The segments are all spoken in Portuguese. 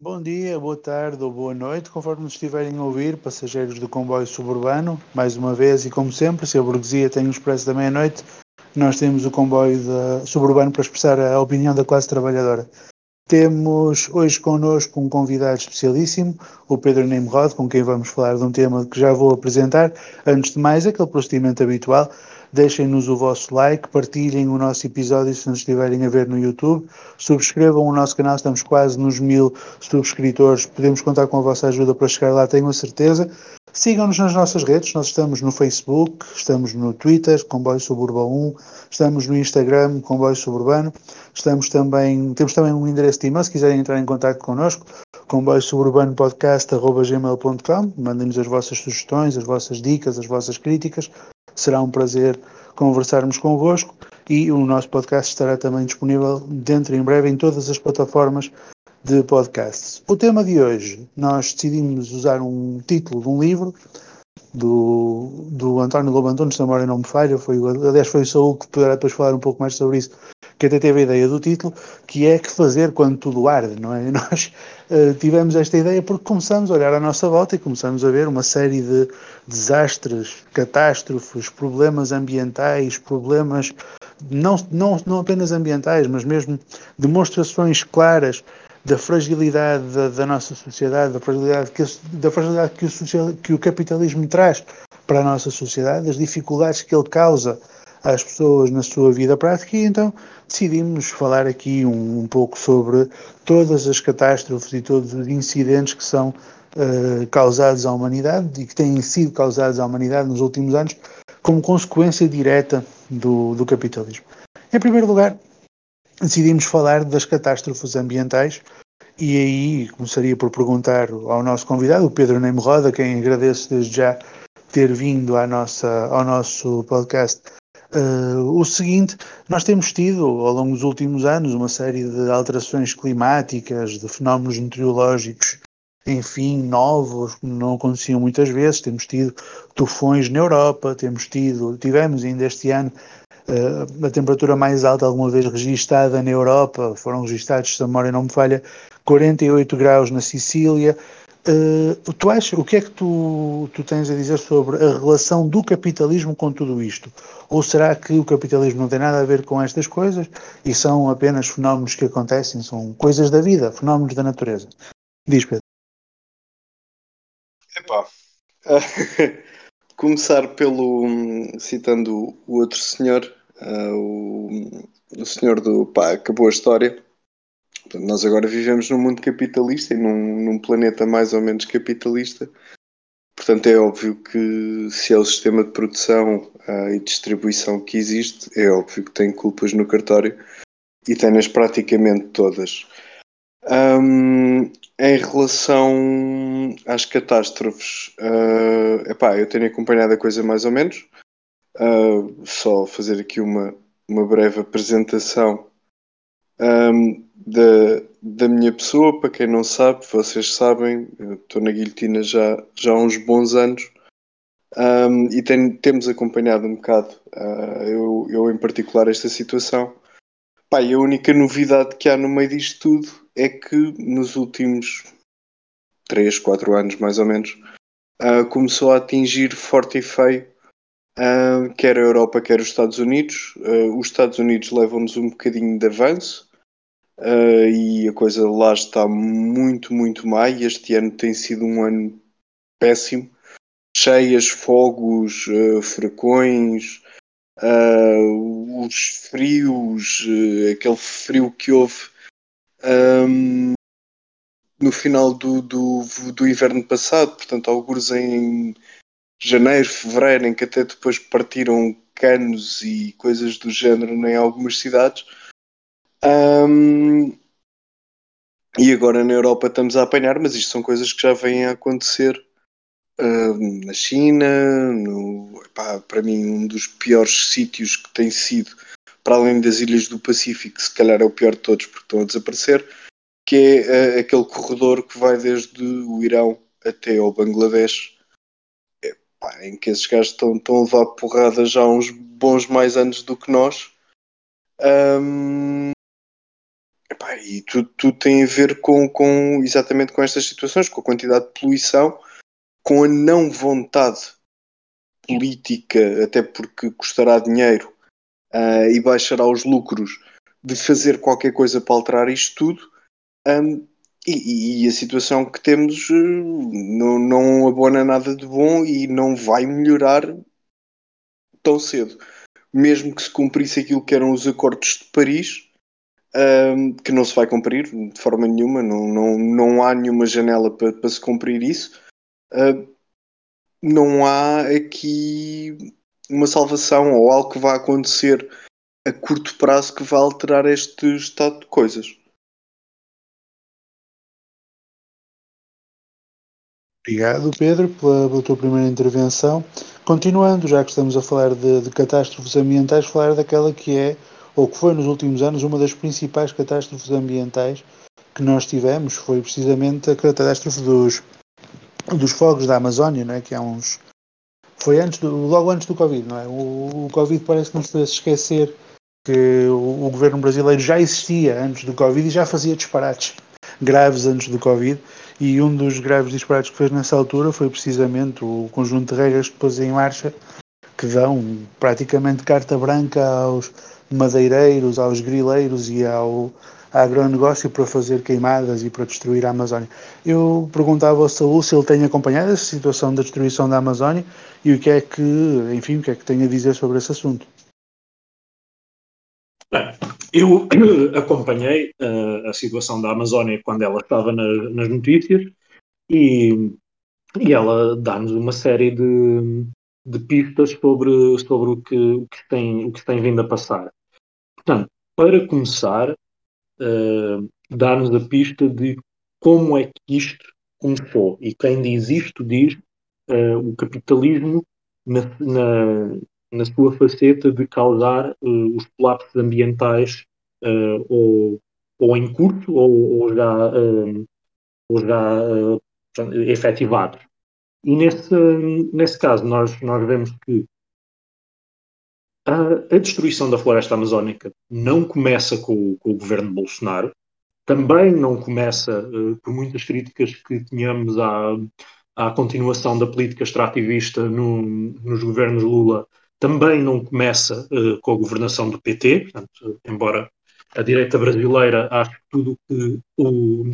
Bom dia, boa tarde ou boa noite, conforme nos estiverem a ouvir, passageiros do comboio suburbano. Mais uma vez e como sempre, se a burguesia tem o expresso da meia-noite, nós temos o comboio suburbano para expressar a opinião da classe trabalhadora. Temos hoje connosco um convidado especialíssimo, o Pedro Nimrod, com quem vamos falar de um tema que já vou apresentar. Antes de mais, aquele procedimento habitual, deixem-nos o vosso like, partilhem o nosso episódio se nos estiverem a ver no YouTube, subscrevam o nosso canal, estamos quase nos mil subscritores, podemos contar com a vossa ajuda para chegar lá, tenho a certeza. Sigam-nos nas nossas redes, nós estamos no Facebook, estamos no Twitter, Comboio Suburbano 1, estamos no Instagram, Comboio Suburbano, estamos também, temos também um endereço de e-mail, se quiserem entrar em contato connosco, comboiosuburbanopodcast.gmail.com, mandem-nos as vossas sugestões, as vossas dicas, as vossas críticas, será um prazer conversarmos convosco e o nosso podcast estará também disponível dentro em breve em todas as plataformas de podcasts. O tema de hoje, nós decidimos usar um título de um livro do, do António Lobo Antunes, se a memória não me falha, foi, aliás foi o Saúl que poderá depois falar um pouco mais sobre isso, que até teve a ideia do título, que é que fazer quando tudo arde, não é? Nós uh, tivemos esta ideia porque começamos a olhar à nossa volta e começamos a ver uma série de desastres, catástrofes, problemas ambientais, problemas não, não, não apenas ambientais, mas mesmo demonstrações claras da fragilidade da, da, nossa sociedade, da fragilidade, que, da fragilidade que, o social, que o capitalismo traz para a nossa sociedade, das dificuldades que ele causa às pessoas na sua vida prática e então decidimos falar aqui um, um pouco sobre todas as catástrofes e todos os incidentes que são uh, causados à humanidade e que têm sido causados à humanidade nos últimos anos como consequência direta do, do capitalismo. Em primeiro lugar, decidimos falar das catástrofes ambientais e aí começaria por perguntar ao nosso convidado, o Pedro Neymroda, quem agradeço desde já ter vindo à nossa, ao nosso podcast. Uh, o seguinte, nós temos tido ao longo dos últimos anos uma série de alterações climáticas, de fenómenos meteorológicos, enfim, novos, que não aconteciam muitas vezes. Temos tido tufões na Europa, temos tido, tivemos ainda este ano uh, a temperatura mais alta alguma vez registada na Europa, foram registados, se a memória não me falha, 48 graus na Sicília. Uh, tu achas, o que é que tu, tu tens a dizer sobre a relação do capitalismo com tudo isto? Ou será que o capitalismo não tem nada a ver com estas coisas e são apenas fenómenos que acontecem, são coisas da vida, fenómenos da natureza? Diz, Pedro. Epá, começar pelo citando o outro senhor, uh, o, o senhor do pá, acabou a história Nós agora vivemos num mundo capitalista e num, num planeta mais ou menos capitalista. Portanto, é óbvio que se é o sistema de produção uh, e distribuição que existe, é óbvio que tem culpas no cartório e tem-nas praticamente todas. Um, em relação às catástrofes, uh, epá, eu tenho acompanhado a coisa mais ou menos. Uh, só fazer aqui uma, uma breve apresentação. Um, da, da minha pessoa, para quem não sabe, vocês sabem, estou na guilhotina já, já há uns bons anos um, e tem, temos acompanhado um bocado, uh, eu, eu em particular, esta situação. Pá, e a única novidade que há no meio disto tudo é que nos últimos 3, 4 anos mais ou menos, uh, começou a atingir forte e feio uh, quer a Europa, quer os Estados Unidos. os Estados Unidos levam-nos um bocadinho de avanço, Uh, e a coisa lá está muito, muito má. E este ano tem sido um ano péssimo. Cheias, fogos, uh, furacões, uh, os frios, aquele frio que houve um, no final do, do, do inverno passado, portanto, alguns em janeiro, fevereiro, em que até depois partiram canos e coisas do género em algumas cidades um, e agora na Europa estamos a apanhar, mas isto são coisas que já vêm a acontecer uh, na China, no, epá, para mim um dos piores sítios que tem sido, para além das ilhas do Pacífico, se calhar é o pior de todos porque estão a desaparecer, que é uh, aquele corredor que vai desde o Irão até ao Bangladesh, epá, em que esses gajos estão, estão a levar porrada já há uns bons mais anos do que nós. Um, e tudo, tudo tem a ver com, com exatamente com estas situações, com a quantidade de poluição, com a não vontade política, até porque custará dinheiro uh, e baixará os lucros de fazer qualquer coisa para alterar isto tudo. Um, e, e, a situação que temos uh, não, não abona nada de bom e não vai melhorar tão cedo. Mesmo que se cumprisse aquilo que eram os acordos de Paris, um, que não se vai cumprir de forma nenhuma, não, não, não há nenhuma janela para, para se cumprir isso. Uh, não há aqui uma salvação ou algo que vá acontecer a curto prazo que vá alterar este estado de coisas. Obrigado, Pedro, pela, pela, tua primeira intervenção. Continuando, já que estamos a falar de, de, catástrofes ambientais, falar daquela que é, ou que foi nos últimos anos, uma das principais catástrofes ambientais que nós tivemos, foi precisamente a catástrofe dos, dos fogos da Amazónia, não é? que há uns. Foi antes do, logo antes do Covid, não é? O, o Covid parece que nos fez esquecer que o, o, governo brasileiro já existia antes do Covid e já fazia disparates graves antes do Covid. E um dos graves disparates que fez nessa altura foi precisamente o conjunto de regras que pôs em marcha que dão praticamente carta branca aos madeireiros, aos grileiros e ao agronegócio para fazer queimadas e para destruir a Amazónia. Eu perguntava ao Saúl se ele tem acompanhado essa situação da destruição da Amazónia e o que é que, enfim, o que é que tem a dizer sobre esse assunto. Bem, eu acompanhei uh, a situação da Amazónia quando ela estava na, nas notícias e, e ela dá-nos uma série de, de pistas sobre, sobre o, que, o, que tem, o que tem vindo a passar. Portanto, para começar, uh, dar-nos a pista de como é que isto começou. E quem diz isto diz uh, o capitalismo na, na, na sua faceta de causar uh, os colapsos ambientais ou, ou em curso ou, ou já, ou já efetivados. E nesse, nesse caso, nós, nós vemos que a, a destruição da floresta amazónica não começa com, com, o governo Bolsonaro, também não começa por muitas críticas que tínhamos à, à continuação da política extrativista no, nos governos Lula também não começa uh, com a governação do PT, portanto, embora a direita brasileira ache que tudo que, o,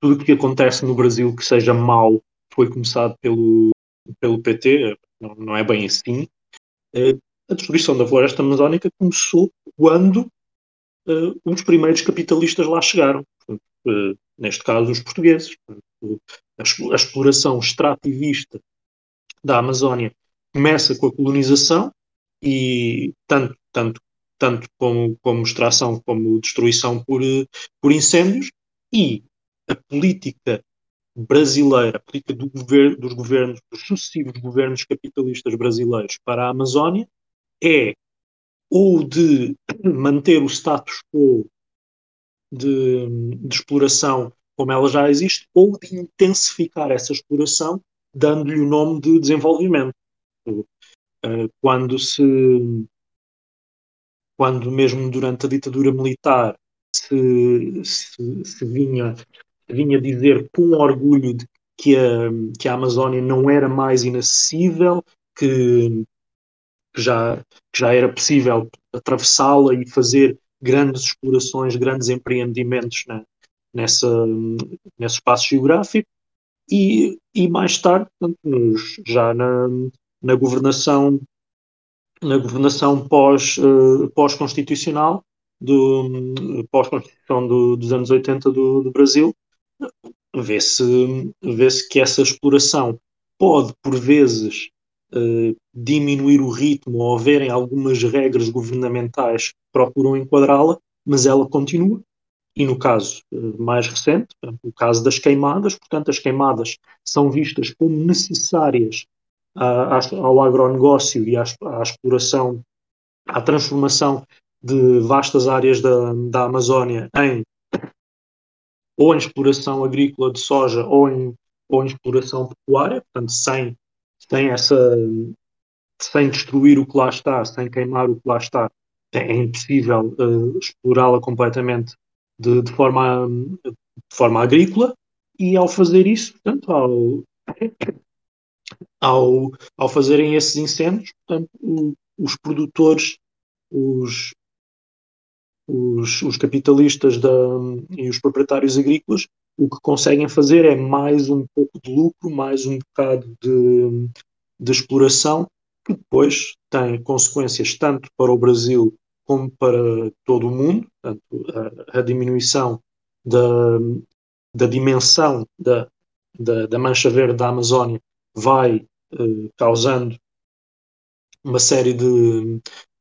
tudo que acontece no Brasil que seja mau foi começado pelo, pelo PT, não, não é bem assim. Uh, a destruição da floresta amazónica começou quando uh, os primeiros capitalistas lá chegaram, portanto, neste caso os portugueses. Portanto, a, a exploração extrativista da Amazónia começa com a colonização, e tanto, tanto, tanto como, como extração como destruição por, por incêndios, e a política brasileira, a política do governo, dos governos, dos sucessivos governos capitalistas brasileiros para a Amazónia é ou de manter o status quo de, de exploração como ela já existe, ou de intensificar essa exploração, dando-lhe o nome de desenvolvimento. Eh, quando se quando mesmo durante a ditadura militar se, se, se vinha, vinha dizer com orgulho de que a, que a Amazónia não era mais inacessível, que, que já, que já era possível atravessá-la e fazer grandes explorações, grandes empreendimentos né, nessa, nesse espaço geográfico. E, e mais tarde, portanto, já na, na governação na governação pós, uh, pós-constitucional, do, pós-constituição do, dos anos 80 do, do Brasil, vê-se vê que essa exploração pode, por vezes, uh, diminuir o ritmo ou haverem algumas regras governamentais procuram enquadrá-la, mas ela continua. E no caso uh, mais recente, o caso das queimadas, portanto, as queimadas são vistas como necessárias ao agronegócio e à, à, exploração, à transformação de vastas áreas da, da Amazónia em ou em exploração agrícola de soja ou em, ou em exploração pecuária, portanto, sem, sem essa sem destruir o que lá está, sem queimar o que lá está, é impossível uh, explorá-la completamente de, de, forma, de forma agrícola e ao fazer isso, portanto, ao, ao, ao fazerem esses incêndios, portanto, os produtores, os, os, os capitalistas da, e os proprietários agrícolas, o que conseguem fazer é mais um pouco de lucro, mais um bocado de, de exploração, que depois tem consequências tanto para o Brasil como para todo o mundo, portanto, a, a diminuição da, da dimensão da, da, da, mancha verde da Amazónia vai eh, causando uma série de,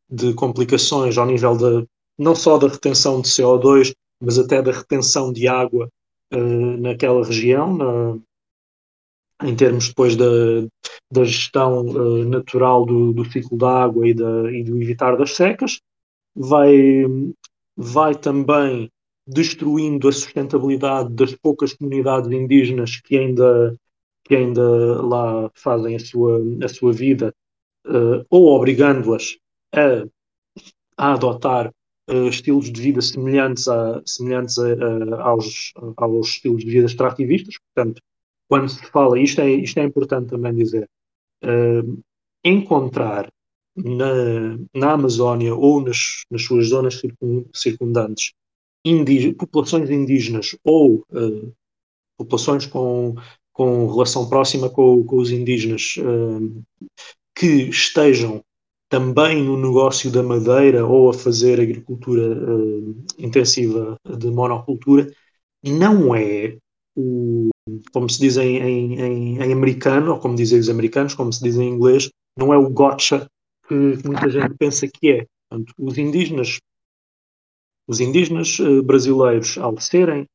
de complicações ao nível da, não só da retenção de CO2, mas até da retenção de água uh, naquela região, na, em termos depois da, da gestão uh, natural do, do, ciclo da água e, da, e do evitar das secas, vai, vai também destruindo a sustentabilidade das poucas comunidades indígenas que ainda, que ainda lá fazem a sua, a sua vida, uh, ou obrigando-as a, a adotar uh, estilos de vida semelhantes, a, semelhantes a, aos, aos estilos de vida extrativistas. Portanto, quando se fala, isto é, isto é importante também dizer, uh, encontrar na, na Amazónia ou nas, nas suas zonas circundantes indígenas, populações indígenas ou uh, populações com, com relação próxima com, com os indígenas que estejam também no negócio da madeira ou a fazer agricultura uh, intensiva de monocultura, não é o, como se diz em, em, em, americano, ou como dizem os americanos, como se diz em inglês, não é o gotcha que muita gente pensa que é. Portanto, os indígenas, os indígenas uh, brasileiros, ao serem,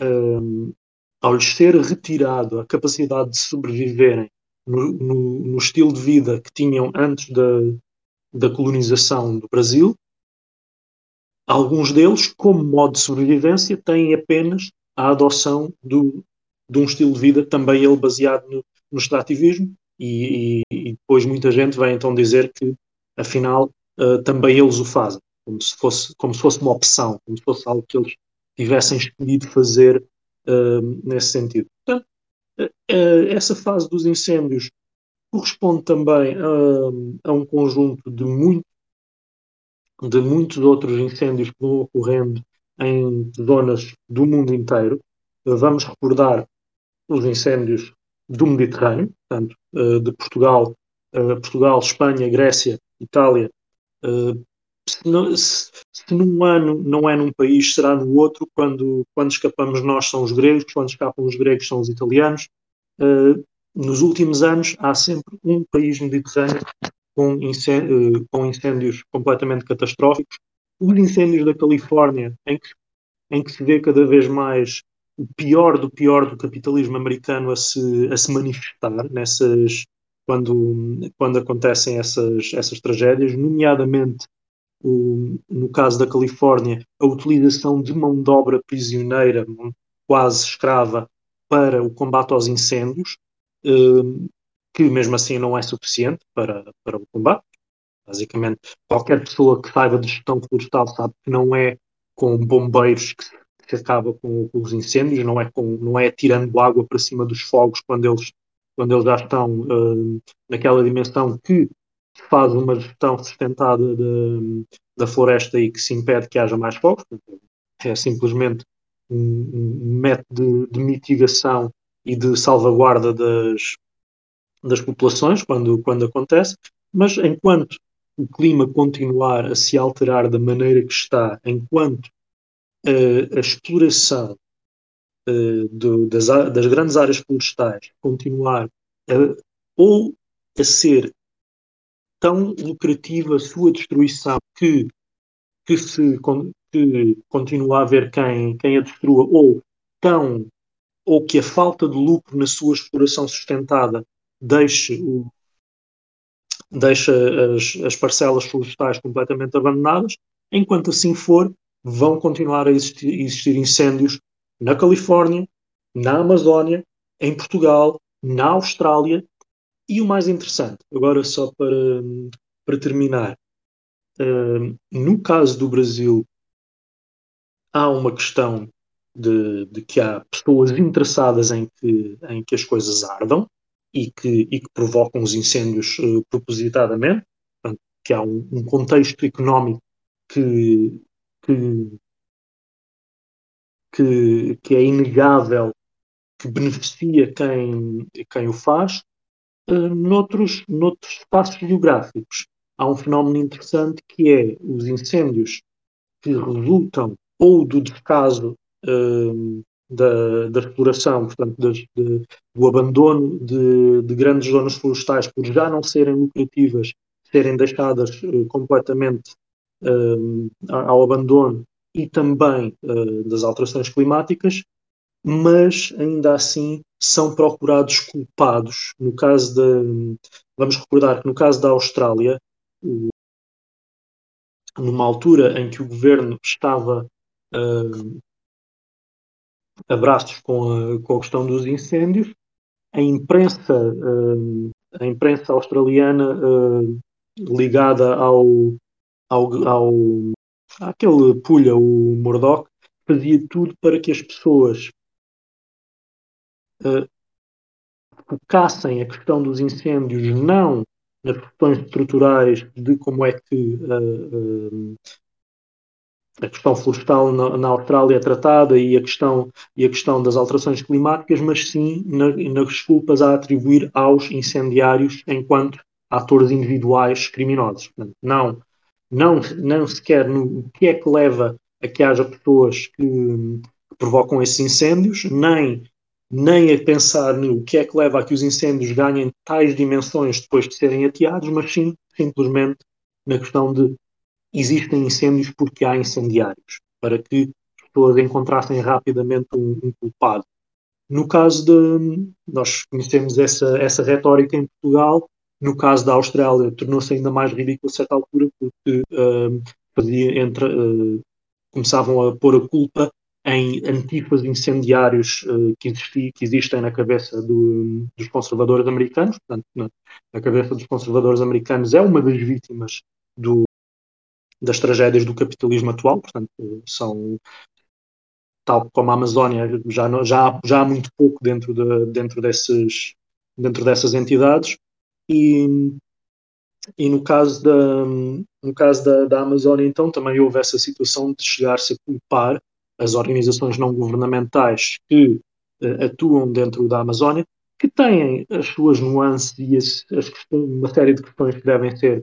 uh, ao lhes ser retirado a capacidade de sobreviverem no, no, no, estilo de vida que tinham antes da, da colonização do Brasil, alguns deles, como modo de sobrevivência, têm apenas a adoção do, de um estilo de vida também ele baseado no, no extrativismo. E, e, e, depois muita gente vai então dizer que afinal uh, também eles o fazem como se fosse como se fosse uma opção como se fosse algo que eles tivessem escolhido fazer uh, nesse sentido. Portanto, uh, essa fase dos incêndios corresponde também a, a um conjunto de, muito, de muitos outros incêndios que vão ocorrendo em zonas do mundo inteiro. Vamos recordar os incêndios do Mediterrâneo, portanto, eh, de Portugal, eh, Portugal, Espanha, Grécia, Itália. Eh, se, num ano não é num país, será no outro. Quando, quando escapamos nós são os gregos, quando escapam os gregos são os italianos nos últimos anos há sempre um país mediterrâneo com, incêndios, eh, com incêndios completamente catastróficos. Os incêndios da Califórnia, em que, em que se vê cada vez mais o pior do pior do capitalismo americano a se, a se manifestar nessas quando, quando acontecem essas, essas tragédias, nomeadamente o, no caso da Califórnia, a utilização de mão de obra prisioneira, quase escrava, para o combate aos incêndios, que mesmo assim não é suficiente para, para o combate. Basicamente, qualquer pessoa que saiba de gestão florestal sabe que não é com bombeiros que se acaba com, com, os incêndios, não é, com, não é tirando água para cima dos fogos quando eles, quando eles já estão uh, naquela dimensão que faz uma gestão sustentada de, da floresta e que se impede que haja mais fogos. É simplesmente um, um método de, de mitigação e de salvaguarda das, das populações quando, quando acontece, mas enquanto o clima continuar a se alterar da maneira que está, enquanto uh, a exploração uh, do, das, das, grandes áreas florestais continuar a, ou a ser tão lucrativa a sua destruição que, que se que continua a haver quem, quem a destrua, ou tão ou que a falta de lucro na sua exploração sustentada deixe, o, deixe as, as parcelas florestais completamente abandonadas, enquanto assim for, vão continuar a existir, existir incêndios na Califórnia, na Amazónia, em Portugal, na Austrália e o mais interessante, agora só para, para terminar, uh, no caso do Brasil, há uma questão de, de, que há pessoas interessadas em que, em que as coisas ardam e que, e que provocam os incêndios uh, propositadamente, portanto, que há um, um contexto económico que, que, que, que, é inegável, que beneficia quem, quem o faz, uh, noutros, noutros espaços geográficos. Há um fenómeno interessante que é os incêndios que resultam ou do descaso uh, da, da, exploração, portanto, de, do abandono de, de, grandes zonas florestais por já não serem lucrativas, serem deixadas uh, completamente uh, ao abandono e também das alterações climáticas, mas ainda assim são procurados culpados. No caso de, vamos recordar que no caso da Austrália, numa altura em que o governo estava uh, a braços com a, com a questão dos incêndios, a imprensa, uh, a imprensa australiana uh, ligada ao, ao, ao àquele pulha, o Murdoch, fazia tudo para que as pessoas uh, focassem a questão dos incêndios não nas questões estruturais de como é que uh, uh, a questão florestal na, na, Austrália é tratada e a questão e a questão das alterações climáticas, mas sim na, nas culpas a atribuir aos incendiários enquanto atores individuais criminosos. Portanto, não, não, não sequer no que é que leva a que haja pessoas que, que provocam esses incêndios, nem nem a pensar no que é que leva a que os incêndios ganhem tais dimensões depois de serem ateados, mas sim simplesmente na questão de existem incêndios porque há incendiários, para que as pessoas encontrassem rapidamente um, um culpado. No caso de. Nós conhecemos essa, essa retórica em Portugal, no caso da Austrália, tornou-se ainda mais ridículo a certa altura, porque uh, entre, uh, começavam a pôr a culpa em antifas incendiários uh, que, existi, que, existem na cabeça do, dos conservadores americanos. Portanto, na, na, cabeça dos conservadores americanos é uma das vítimas do, das tragédias do capitalismo atual. Portanto, são tal como a Amazónia já, já, já há muito pouco dentro, de, dentro, desses, dentro dessas entidades. E, e no caso da, no caso da, da Amazónia, então, também houve essa situação de chegar-se a culpar as organizações não governamentais que uh, atuam dentro da Amazónia, que têm as suas nuances e as, as uma série de questões que devem ser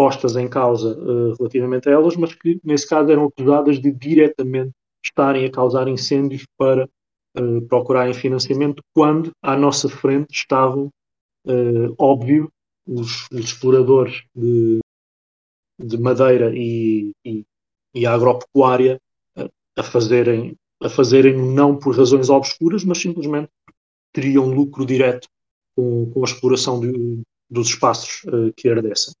postas em causa uh, relativamente a elas, mas que nesse caso eram acusadas de diretamente estarem a causar incêndios para uh, procurarem financiamento, quando à nossa frente estavam, óbvio, os, os exploradores de, de madeira e, e, e agropecuária a fazerem, a fazerem não por razões obscuras, mas simplesmente teriam lucro direto com, com a exploração de, dos espaços uh, que herdessem.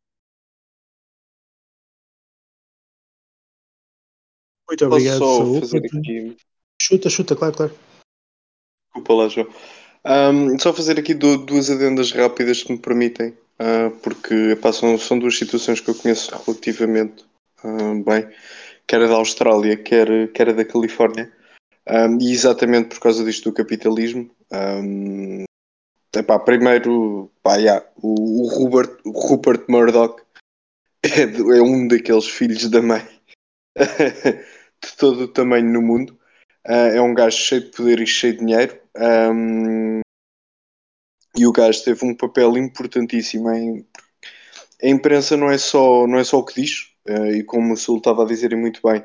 Muito obrigado, Saúl. Aqui... Chuta, chuta, claro, claro. Desculpa lá, João. Um, só fazer aqui duas adendas rápidas que me permitem, uh, porque epá, são, são duas situações que eu conheço relativamente uh, bem quer da Austrália, quer, quer da Califórnia. Um, e exatamente por causa disto do capitalismo. Um, epá, primeiro, pá, yeah, o, o, Rupert, o Rupert Murdoch é, é, um daqueles filhos da mãe de todo o tamanho no mundo. Uh, é um gajo cheio de poder e cheio de dinheiro. Um, e o gajo teve um papel importantíssimo em. A imprensa não é só, não é só o que diz, Uh, e como o Sul estava a dizer muito bem,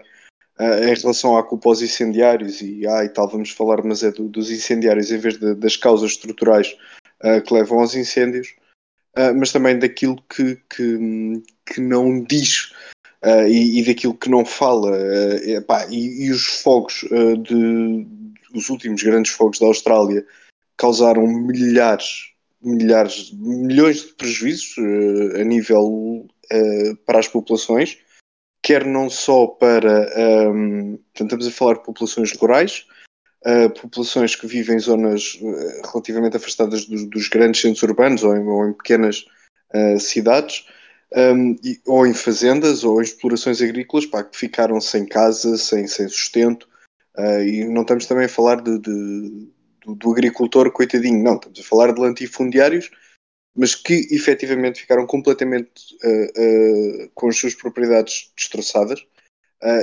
uh, em relação à culpa aos incendiários, e, ah, e tal, vamos falar, mas é do, dos incendiários em vez de, das causas estruturais que levam aos incêndios, mas também daquilo que, que, que não diz e, e, daquilo que não fala. Epá, e, e, os fogos, de, os últimos grandes fogos da Austrália, causaram milhares, milhares, milhões de prejuízos a nível uh, para as populações, quer não só para. Um, ehm, estamos a falar de populações rurais, uh, populações que vivem em zonas uh, relativamente afastadas dos, grandes centros urbanos ou em, ou em pequenas cidades. Um, e, ou em fazendas ou em explorações agrícolas pá, que ficaram sem casa, sem, sem sustento. Uh, e não estamos também a falar de, de, do, do, agricultor coitadinho, não, estamos a falar de latifundiários, mas que efetivamente ficaram completamente uh, uh, com as suas propriedades destroçadas.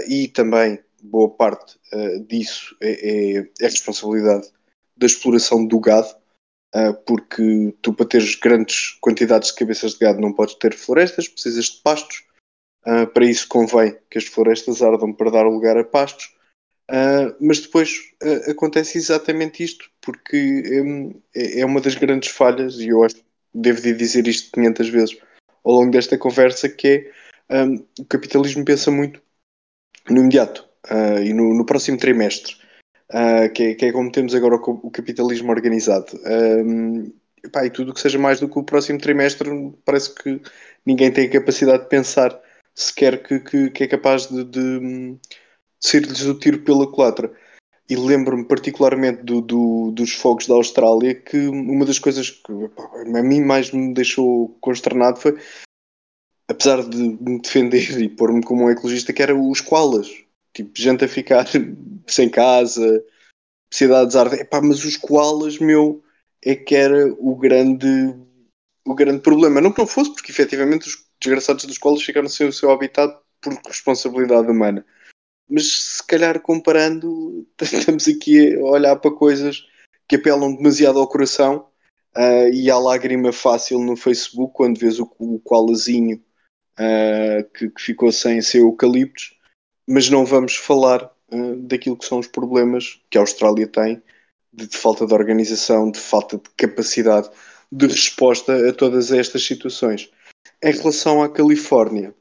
E também boa parte disso é, é, é, responsabilidade da exploração do gado, porque tu para teres grandes quantidades de cabeças de gado não podes ter florestas, precisas de pastos, para isso convém que as florestas ardam para dar lugar a pastos, Uh, mas depois acontece exatamente isto, porque um, é, é, uma das grandes falhas, e eu acho que devo dizer isto 500 vezes ao longo desta conversa, que é um, o capitalismo pensa muito no imediato uh, e no, no, próximo trimestre, que é, que, é, como temos agora o, o capitalismo organizado. Um, e tudo que seja mais do que o próximo trimestre, parece que ninguém tem a capacidade de pensar sequer que, que, que é capaz de, de sair-lhes o tiro pela culatra. E lembro-me particularmente do, do, dos fogos da Austrália que uma das coisas que a mim mais me deixou consternado foi, apesar de me defender e pôr-me como um ecologista, que era os koalas. Tipo, gente a ficar sem casa, cidades a arder. mas os koalas, meu, é que era o grande, o grande problema. Não que não fosse, porque efetivamente os desgraçados dos koalas ficaram sem o seu habitat por responsabilidade humana mas se calhar comparando, estamos aqui a olhar para coisas que apelam demasiado ao coração uh, e à lágrima fácil no Facebook quando vês o, o koalazinho uh, que, que, ficou sem seu eucaliptos, mas não vamos falar uh, daquilo que são os problemas que a Austrália tem de, de falta de organização, de falta de capacidade de resposta a todas estas situações. Em relação à Califórnia,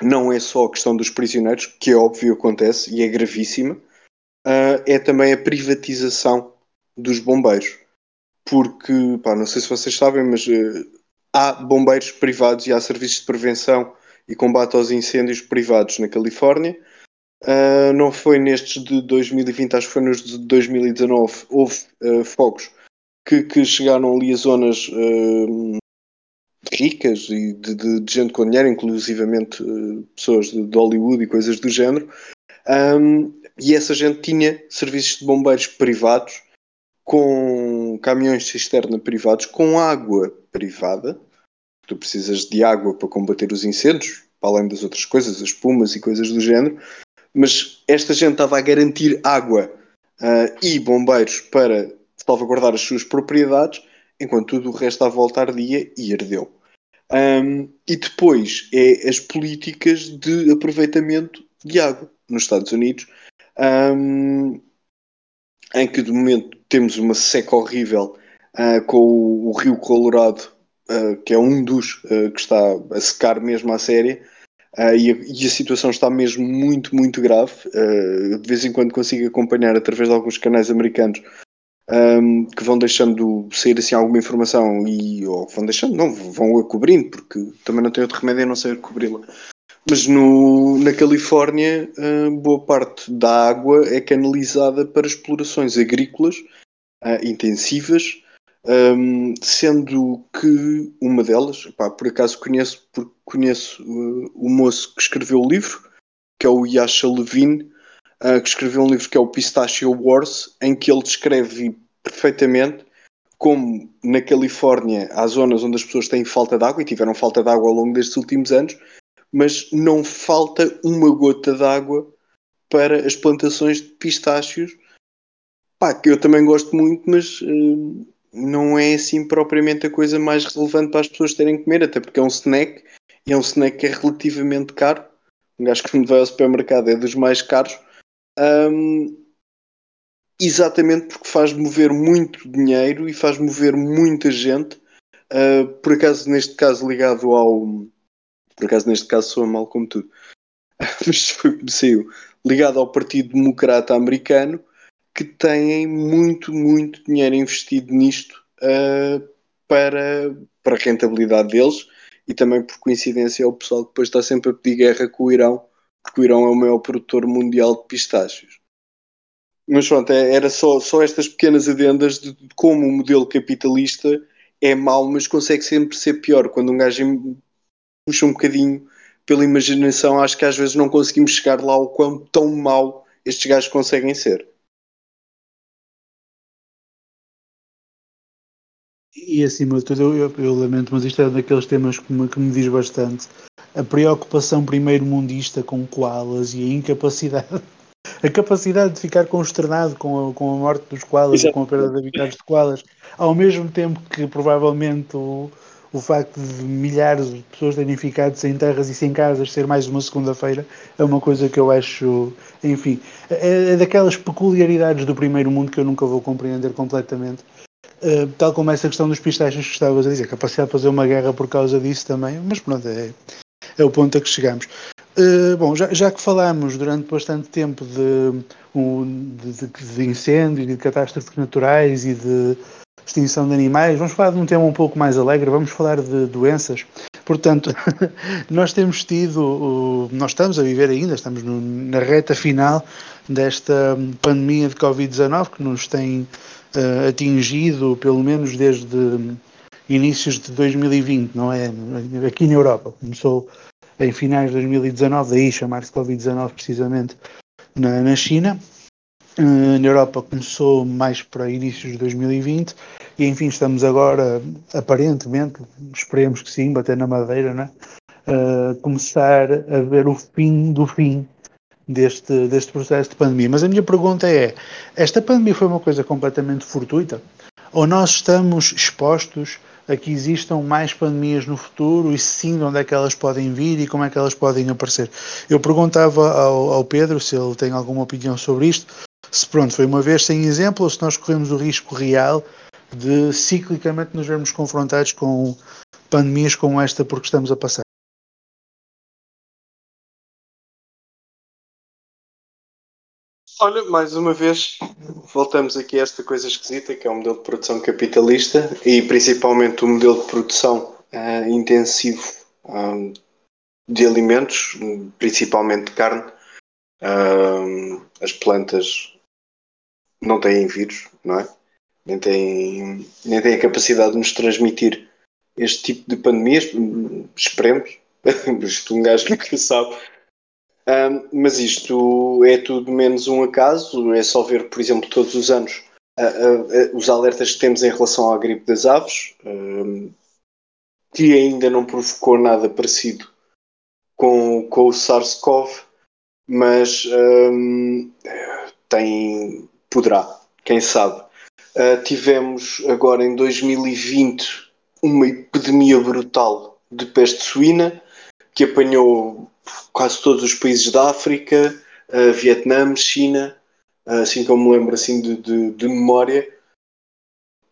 não é só a questão dos prisioneiros, que é óbvio acontece e é gravíssima, uh, é também a privatização dos bombeiros. Porque, pá, não sei se vocês sabem, mas uh, há bombeiros privados e há serviços de prevenção e combate aos incêndios privados na Califórnia. Uh, não foi nestes de 2020, acho que foi nos de 2019, houve fogos que, que, chegaram ali a zonas ricas e de, de, de, gente com dinheiro, inclusivamente uh, pessoas de, de, Hollywood e coisas do género. Um, e essa gente tinha serviços de bombeiros privados, com caminhões cisterna privados, com água privada. Tu precisas de água para combater os incêndios, para além das outras coisas, as espumas e coisas do género. Mas esta gente estava a garantir água uh, e bombeiros para salvaguardar as suas propriedades enquanto tudo o resto à volta ardia e ardeu. Um, e depois é as políticas de aproveitamento de água nos Estados Unidos, um, em que de momento temos uma seca horrível uh, com o, o, Rio Colorado, uh, que é um dos uh, que está a secar mesmo à série. E a, e, a, situação está mesmo muito, muito grave. de vez em quando consigo acompanhar através de alguns canais americanos um, que vão deixando sair assim alguma informação e ou vão deixando, não, vão a cobrindo, porque também não tem outro remédio a não ser cobri-la. Mas no, na Califórnia, uh, boa parte da água é canalizada para explorações agrícolas uh, intensivas, um, sendo que uma delas, pá, por acaso conheço, conheço uh, o moço que escreveu o livro, que é o Yasha Levine, uh, que escreveu um livro que é o Pistachio Wars, em que ele descreve perfeitamente como na Califórnia há zonas onde as pessoas têm falta de água e tiveram falta de água ao longo destes últimos anos, mas não falta uma gota de água para as plantações de pistácios. Pá, que eu também gosto muito, mas uh, não é assim propriamente a coisa mais relevante para as pessoas terem que comer, até porque é um snack e é um snack que é relativamente caro. Um gajo que me vai ao supermercado é dos mais caros um, exatamente porque faz mover muito dinheiro e faz mover muita gente. Uh, por acaso, neste caso, ligado ao. Por acaso, neste caso, soa mal como tudo. Mas foi como saiu. Ligado ao Partido Democrata Americano, que têm muito, muito dinheiro investido nisto uh, para, para a rentabilidade deles e também por coincidência é o pessoal que depois está sempre a pedir guerra com o Irão porque o Irão é o maior produtor mundial de pistácios. Mas pronto, é, era só, só estas pequenas adendas de como o modelo capitalista é mau, mas consegue sempre ser pior. Quando um gajo puxa um bocadinho pela imaginação, acho que às vezes não conseguimos chegar lá ao quão tão mau estes gajos conseguem ser. E acima de tudo, eu, eu, eu, lamento, mas isto é um daqueles temas que me, que me diz bastante. A preocupação primeiro mundista com koalas e a incapacidade, a capacidade de ficar consternado com a, com a morte dos koalas e com a perda de habitantes de koalas, ao mesmo tempo que provavelmente o, o facto de milhares de pessoas terem ficado sem terras e sem casas ser mais uma segunda-feira é uma coisa que eu acho, enfim, é, é daquelas peculiaridades do primeiro mundo que eu nunca vou compreender completamente Uh, tal como essa questão dos pistachos que estavas a dizer, capacidade de fazer uma guerra por causa disso também, mas pronto, é, é o ponto a que chegamos. Uh, bom, já, já, que falámos durante bastante tempo de, um, de, de incêndios, de catástrofes naturais e de extinção de animais, vamos falar de um tema um pouco mais alegre, vamos falar de doenças. Portanto, nós temos tido, nós estamos a viver ainda, estamos na reta final desta pandemia de Covid-19 que nos tem uh, atingido, pelo menos desde inícios de 2020, não é? Aqui na Europa. Começou em finais de 2019, daí chamar-se Covid-19 precisamente na, na China. Uh, na Europa começou mais para inícios de 2020 e enfim estamos agora aparentemente, esperemos que sim, bater na madeira, né? Uh, começar a ver o fim do fim deste, deste processo de pandemia. Mas a minha pergunta é: esta pandemia foi uma coisa completamente fortuita? Ou nós estamos expostos a que existam mais pandemias no futuro e sim, de onde é que elas podem vir e como é que elas podem aparecer? Eu perguntava ao, ao Pedro se ele tem alguma opinião sobre isto, se pronto, foi uma vez sem exemplo ou se nós corremos o risco real de ciclicamente nos vermos confrontados com pandemias como esta porque estamos a passar. Olha, mais uma vez, voltamos aqui a esta coisa esquisita que é o modelo de produção capitalista e principalmente o modelo de produção uh, intensivo um, de alimentos, principalmente de carne. Uh, as plantas não têm vírus, não é? Nem têm, nem têm a capacidade de nos transmitir este tipo de pandemias. Esperemos. Isto um gajo que sabe um, mas isto é tudo menos um acaso, é só ver, por exemplo, todos os anos os alertas que temos em relação à gripe das aves, um, que ainda não provocou nada parecido com, com o SARS-CoV, mas um, tem, poderá, quem sabe. Uh, tivemos agora em 2020 uma epidemia brutal de peste suína que apanhou quase todos os países da África, uh, Vietnã, China, uh, assim como me lembro assim de, de, de memória,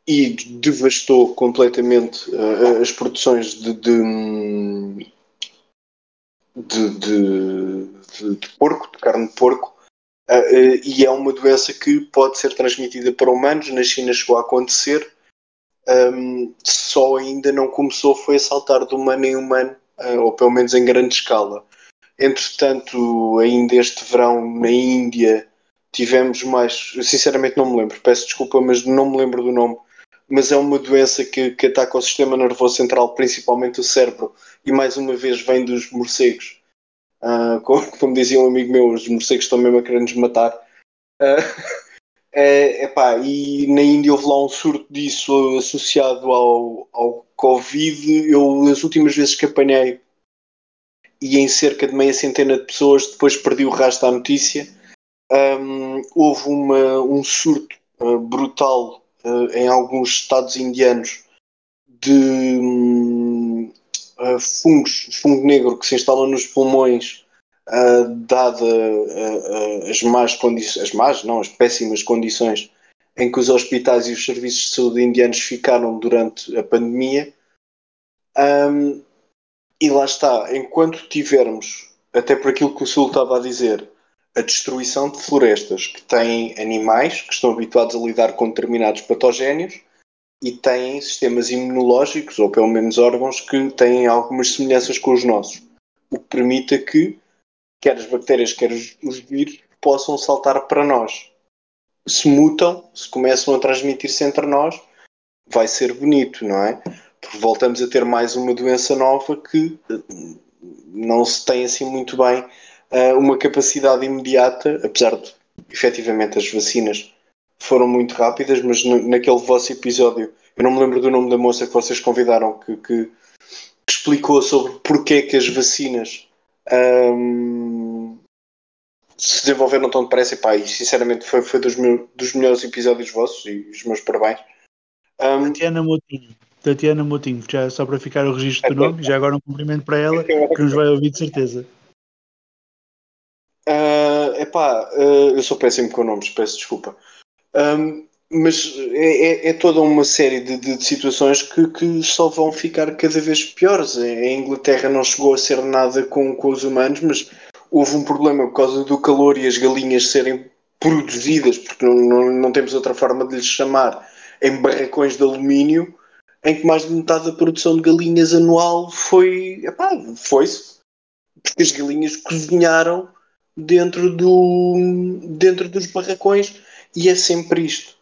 e devastou completamente uh, as produções de, de, de, porco, de carne de porco, e é uma doença que pode ser transmitida para humanos. Na China chegou a acontecer, um, só ainda não começou foi a saltar de humano em humano, ou pelo menos em grande escala. Entretanto, ainda este verão na Índia tivemos mais. Sinceramente, não me lembro, peço desculpa, mas não me lembro do nome. Mas é uma doença que, que ataca o sistema nervoso central, principalmente o cérebro, e mais uma vez vem dos morcegos. Uh, como, como, dizia um amigo meu, os morcegos estão mesmo a querer nos matar. Uh, é, epá, e na Índia houve lá um surto disso associado ao, ao Covid. Eu, as últimas vezes que apanhei e em cerca de meia centena de pessoas, depois perdi o rastro da notícia. Um, houve uma, um surto uh, brutal uh, em alguns estados indianos de um, uh, fungos, fungo negro que se instala nos pulmões, dada as más condições, as más, não, as péssimas condições em que os hospitais e os serviços de saúde indianos ficaram durante a pandemia. Um, e lá está, enquanto tivermos, até por aquilo que o Sul estava a dizer, a destruição de florestas que têm animais que estão habituados a lidar com determinados patógénios e têm sistemas imunológicos, ou pelo menos órgãos, que têm algumas semelhanças com os nossos. O que permite que, quer as bactérias, quer os vírus, possam saltar para nós. Se mutam, se começam a transmitir-se entre nós, vai ser bonito, não é? Porque voltamos a ter mais uma doença nova que eh, não se tem assim muito bem uh, uma capacidade imediata, apesar de efetivamente as vacinas foram muito rápidas, mas naquele vosso episódio, eu não me lembro do nome da moça que vocês convidaram que, que, explicou sobre porque que as vacinas um, se desenvolveram tão depressa e pá, e sinceramente foi, foi dos, dos melhores episódios vossos e os meus parabéns. Um, Tatiana Motinho, Tatiana Motinho, já só para ficar o registro do nome, já agora um cumprimento para ela, que nos vai ouvir de certeza. Uh, epá, uh, eu sou péssimo com nomes, peço desculpa. Um, mas é, é, é, toda uma série de, de, de situações que, que, só vão ficar cada vez piores. A Inglaterra não chegou a ser nada com, com os humanos, mas houve um problema por causa do calor e as galinhas serem produzidas, porque não, não, não temos outra forma de lhes chamar, em barracões de alumínio, em que mais de metade da produção de galinhas anual foi. Epá, foi-se. Porque as galinhas cozinharam dentro, do, dentro dos barracões e é sempre isto.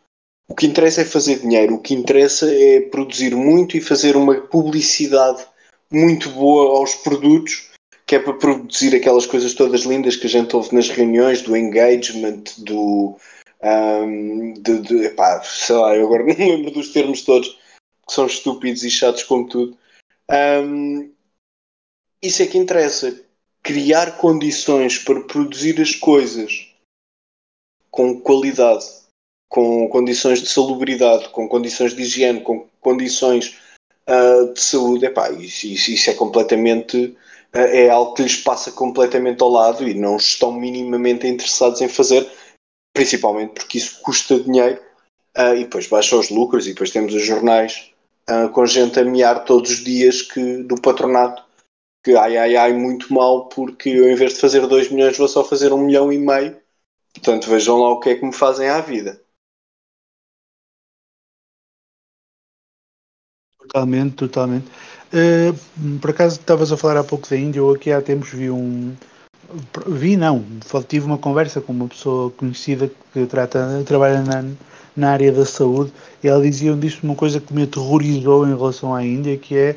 O que interessa é fazer dinheiro, o que interessa é produzir muito e fazer uma publicidade muito boa aos produtos, que é para produzir aquelas coisas todas lindas que a gente ouve nas reuniões, do engagement, do. Um, de, de, epá, sei lá, eu agora não lembro dos termos todos, que são estúpidos e chatos como tudo. Um, isso é que interessa. Criar condições para produzir as coisas com qualidade, com condições de salubridade, com condições de higiene, com condições uh, de saúde, epá, isso, isso, isso é completamente uh, é algo que lhes passa completamente ao lado e não estão minimamente interessados em fazer, principalmente porque isso custa dinheiro uh, e depois baixa os lucros e depois temos os jornais com gente a mear todos os dias que, do patronato que ai ai ai muito mal porque eu em vez de fazer 2 milhões vou só fazer um milhão e meio Portanto, vejam lá o que é que me fazem à vida. Totalmente, totalmente. Uh, por acaso estavas a falar há pouco da Índia, eu aqui há tempos vi um. Vi não, tive uma conversa com uma pessoa conhecida que trata, trabalha na, na área da saúde e ela dizia disso uma coisa que me aterrorizou em relação à Índia, que é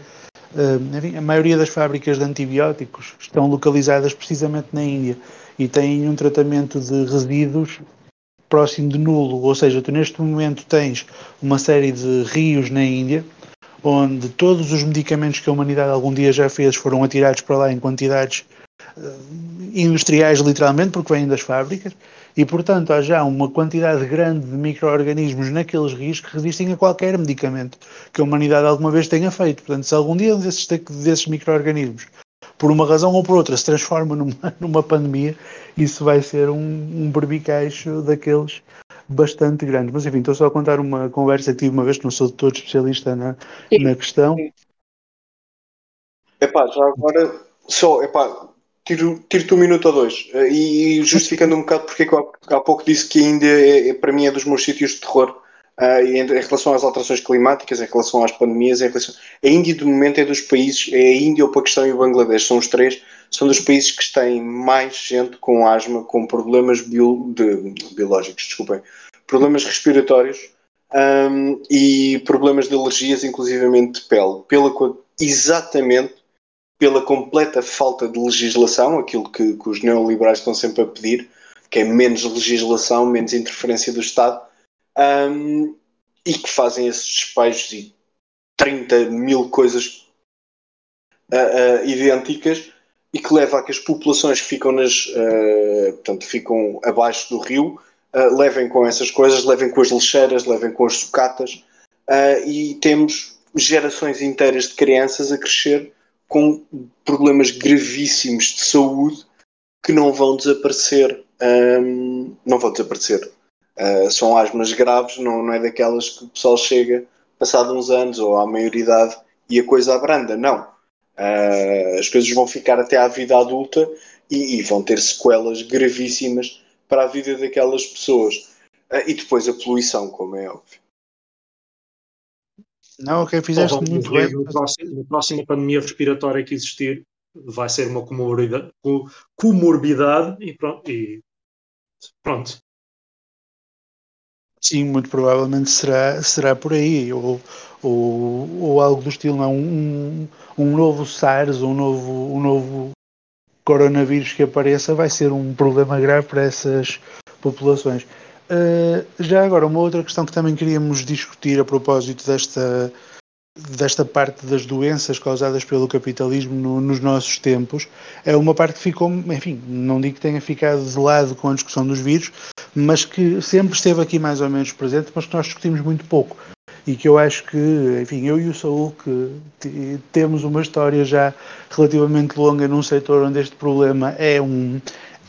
uh, enfim, a maioria das fábricas de antibióticos estão localizadas precisamente na Índia e têm um tratamento de resíduos próximo de nulo, ou seja, tu neste momento tens uma série de rios na Índia onde todos os medicamentos que a humanidade algum dia já fez foram atirados para lá em quantidades uh, industriais, literalmente, porque vêm das fábricas, e portanto há já uma quantidade grande de micro-organismos naqueles rios que resistem a qualquer medicamento que a humanidade alguma vez tenha feito. Portanto, se algum dia um desses, desses micro-organismos por uma razão ou por outra, se transforma numa, numa pandemia, isso vai ser um, um berbicaixo daqueles bastante grandes. Mas enfim, estou só a contar uma conversa que tive uma vez, que não sou todo especialista na, na questão. Epá, já agora, só, epá, tiro-te tiro um minuto ou dois. E justificando um bocado porque é eu há pouco disse que a Índia, é, é, para mim, é dos meus sítios de terror Uh, em, em, relação às alterações climáticas, em relação às pandemias, em relação... a Índia de momento é dos países, é a Índia, o Paquistão e o Bangladesh, são os três, são dos países que têm mais gente com asma, com problemas bio, de, biológicos, desculpem, problemas respiratórios um, e problemas de alergias, inclusivamente de pele, pela, exatamente pela completa falta de legislação, aquilo que, que os neoliberais estão sempre a pedir, que é menos legislação, menos interferência do Estado, um, e que fazem esses despejos e 30 mil coisas uh, uh, idênticas e que leva a que as populações que ficam nas uh, portanto ficam abaixo do rio levem com essas coisas, levem com as lixeiras, levem com as sucatas e temos gerações inteiras de crianças a crescer com problemas gravíssimos de saúde que não vão desaparecer um, não vão desaparecer Uh, são asmas graves, não, não é daquelas que o pessoal chega passado uns anos ou à maioridade e a coisa abranda. Não. Uh, as coisas vão ficar até à vida adulta e, e, vão ter sequelas gravíssimas para a vida daquelas pessoas. Uh, e depois a poluição, como é óbvio. Não, ok, fizeste então, muito bem. Na próxima, próxima pandemia respiratória que existir, vai ser uma comorbidade, comorbidade e pronto. E pronto. Sim, muito provavelmente será, será por aí, ou, ou, ou algo do estilo, não, um, um novo SARS, um novo, um novo coronavírus que apareça vai ser um problema grave para essas populações. Uh, já agora, uma outra questão que também queríamos discutir a propósito desta, desta parte das doenças causadas pelo capitalismo no, nos nossos tempos é uma parte que ficou, enfim, não digo que tenha ficado de lado com a discussão dos vírus, mas que sempre esteve aqui mais ou menos presente, mas que nós discutimos muito pouco. E que eu acho que, enfim, eu e o Saúl, que temos uma história já relativamente longa num setor onde este problema é um,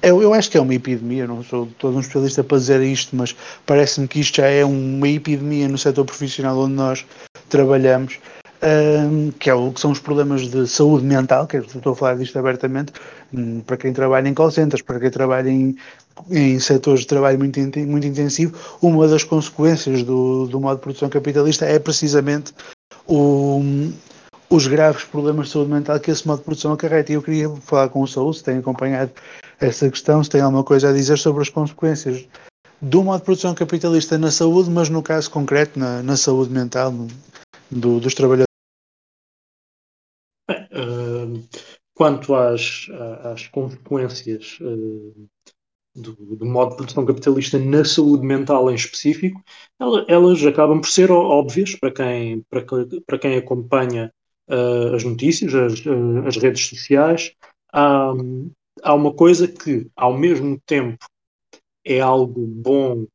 eu, eu, acho que é uma epidemia, não sou todo um especialista para dizer isto, mas parece-me que isto já é uma epidemia no setor profissional onde nós trabalhamos, um, que, é o, que são os problemas de saúde mental, que estou a falar disto abertamente, um, para quem trabalha em call centers, para quem trabalha em, em setores de trabalho muito, muito intensivo, uma das consequências do, do modo de produção capitalista é precisamente o, os graves problemas de saúde mental que esse modo de produção acarreta. E eu queria falar com o Saúl, se tem acompanhado essa questão, se tem alguma coisa a dizer sobre as consequências do modo de produção capitalista na saúde, mas no caso concreto na, na saúde mental do, dos trabalhadores. Bem, uh, quanto às, às consequências uh, do, do, modo de produção capitalista na saúde mental em específico, elas, acabam por ser óbvias para quem, para, para quem acompanha uh, as notícias, as, as redes sociais. Um, há uma coisa que, ao mesmo tempo, é algo bom,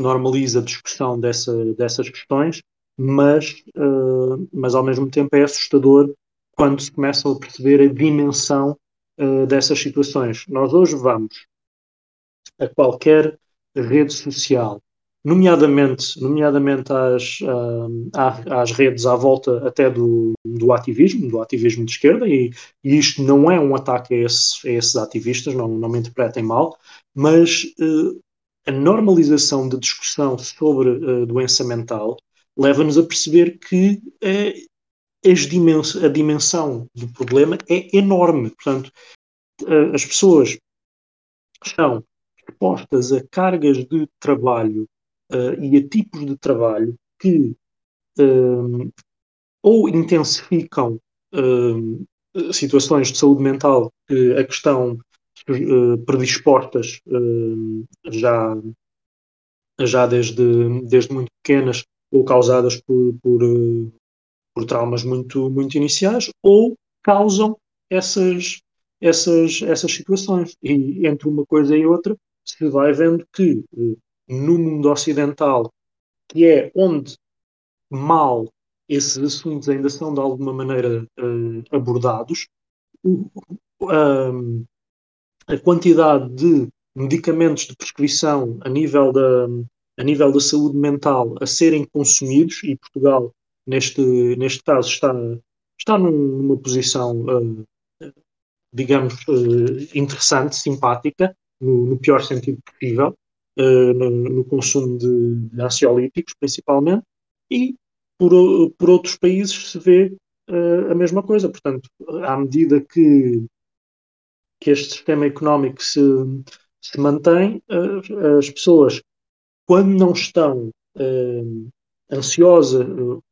normaliza a discussão dessa, dessas questões, mas, uh, mas ao mesmo tempo é assustador quando se começa a perceber a dimensão uh, dessas situações. Nós hoje vamos a qualquer rede social nomeadamente, nomeadamente às, uh, às redes à volta até do, do ativismo, do ativismo de esquerda, e, e isto não é um ataque a, esses, a esses ativistas, não, não me interpretem mal, mas uh, a normalização da discussão sobre uh, doença mental leva-nos a perceber que dimens a dimensão do problema é enorme. Portanto, as pessoas estão expostas a cargas de trabalho uh, e a tipos de trabalho que uh, ou intensificam uh, situações de saúde mental que a questão predispostas já, já desde, desde muito pequenas ou causadas por, por, por traumas muito, muito iniciais, ou causam essas, essas, essas situações. E entre uma coisa e outra se vai vendo que no mundo ocidental, que é onde mal esses assuntos ainda são de alguma maneira uh, abordados, uh, a quantidade de medicamentos de prescrição a nível da, a nível da saúde mental a serem consumidos, e Portugal, neste, neste caso, está, está numa posição, uh, digamos, interessante, simpática, no, no pior sentido possível, uh, no, no, consumo de, de, ansiolíticos, principalmente, e por, por outros países se vê uh, a mesma coisa. Portanto, à medida que, que este sistema económico se, se mantém, uh, as pessoas, quando não estão ansiosas,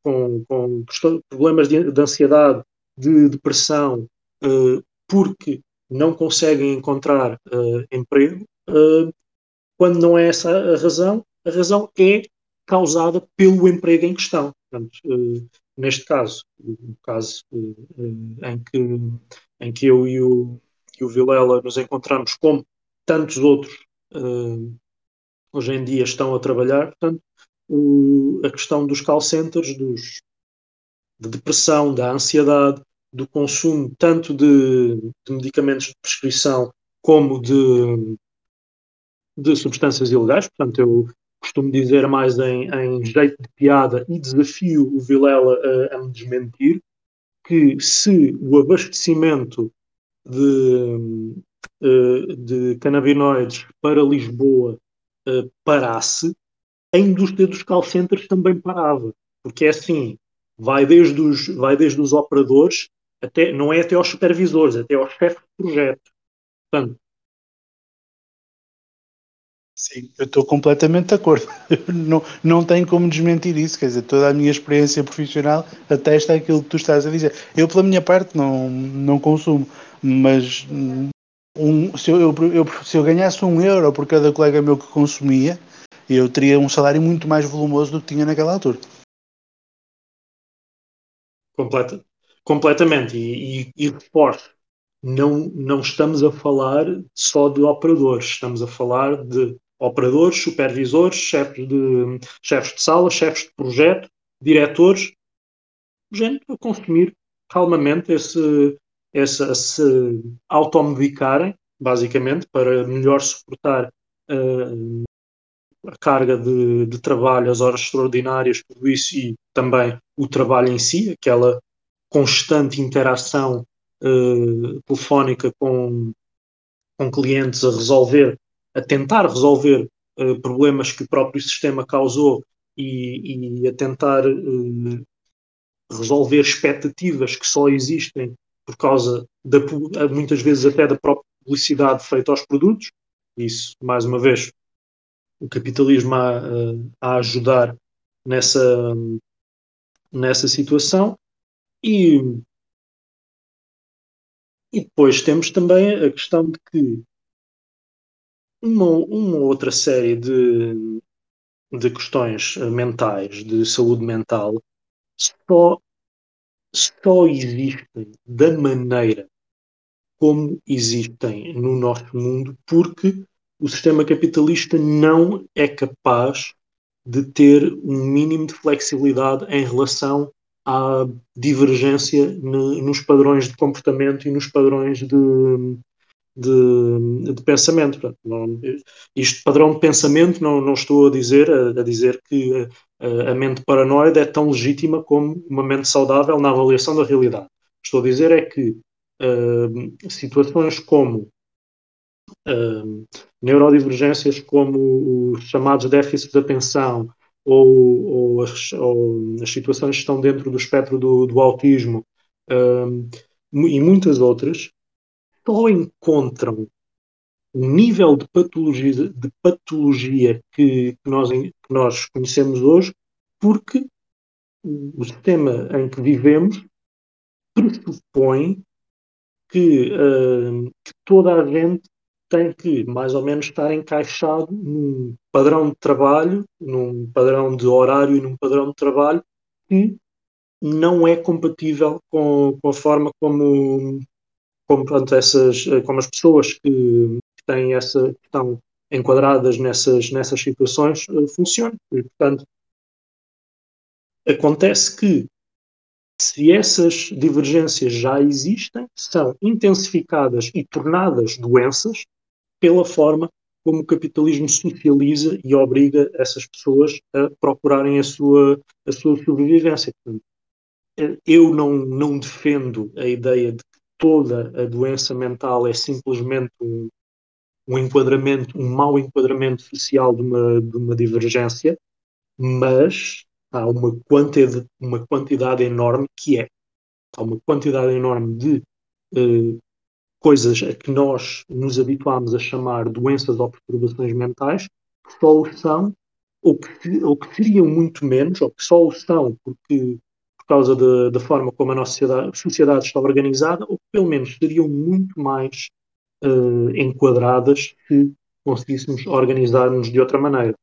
com, com problemas de, de ansiedade, de depressão, porque não conseguem encontrar emprego, quando não é essa a razão, a razão é causada pelo emprego em questão. Portanto, uh, neste caso, no caso em, que, em que eu e o, e o Vilela nos encontramos, como tantos outros hoje em dia estão a trabalhar, portanto, o, a questão dos call centers, dos, de depressão, da ansiedade, do consumo tanto de, de medicamentos de prescrição como de, de substâncias ilegais. Portanto, eu costumo dizer mais em, em jeito de piada e desafio o Vilela a, a me desmentir que se o abastecimento de, eh, de canabinoides para Lisboa eh, parasse, a indústria dos call centers também parava. Porque é assim, vai desde os, vai desde os operadores até, não é até aos supervisores, é até aos chefes de projeto. Portanto, Sim, eu estou completamente de acordo. não, não tenho como desmentir isso. Quer dizer, toda a minha experiência profissional atesta aquilo que tu estás a dizer. Eu, pela minha parte, não, não consumo, mas um, se, eu, eu, se eu ganhasse um euro por cada colega meu que consumia, eu teria um salário muito mais volumoso do que tinha naquela altura. Completa, completamente. E, e, e reforço, não, não estamos a falar só de operadores, estamos a falar de operadores, supervisores, chefes de, chefes de sala, chefes de projeto, diretores, gente a consumir calmamente esse, esse, se automedicarem, basicamente, para melhor suportar uh, a carga de, de, trabalho, as horas extraordinárias, tudo isso e também o trabalho em si, aquela constante interação uh, telefónica com, com clientes a resolver, a tentar resolver uh, problemas que o próprio sistema causou e, e a tentar uh, resolver expectativas que só existem por causa da, muitas vezes até da própria publicidade feita aos produtos. Isso, mais uma vez, o capitalismo a, a ajudar nessa, nessa situação. E, e depois temos também a questão de que uma, uma outra série de, de questões mentais, de saúde mental, só, só existem da maneira como existem no nosso mundo porque o sistema capitalista não é capaz de ter um mínimo de flexibilidade em relação à divergência no, nos padrões de comportamento e nos padrões de, de, de pensamento. Portanto, não, isto padrão de pensamento não, não estou a dizer a, a dizer que a, a, mente paranoide é tão legítima como uma mente saudável na avaliação da realidade. Estou a dizer é que uh, situações como uh, neurodivergências como os chamados déficits de atenção ou, ou, as, ou, as, situações que estão dentro do espectro do, do autismo um, e muitas outras só encontram o nível de patologia, de patologia que, que, nós, que nós conhecemos hoje porque o sistema em que vivemos pressupõe que, uh, que toda a gente tem que mais ou menos estar encaixado num padrão de trabalho, num padrão de horário e num padrão de trabalho que não é compatível com, com a forma como, como, pronto, essas, como as pessoas que, têm essa, que estão enquadradas nessas, nessas situações uh, funcionam. E, portanto, acontece que se essas divergências já existem, são intensificadas e tornadas doenças pela forma como o capitalismo socializa e obriga essas pessoas a procurarem a sua, a sua sobrevivência. Eu não, não defendo a ideia de toda a doença mental é simplesmente um, um enquadramento, um mau enquadramento social de uma, de uma divergência, mas há uma quantidade, uma quantidade enorme que é. Há uma quantidade enorme de uh, coisas a que nós nos habituámos a chamar doenças ou perturbações mentais, que só o são, ou que, ou que seriam muito menos, ou que só o são porque, por causa da, forma como a nossa sociedade, sociedade, está organizada, ou que pelo menos seriam muito mais uh, enquadradas se conseguíssemos organizar-nos de outra maneira.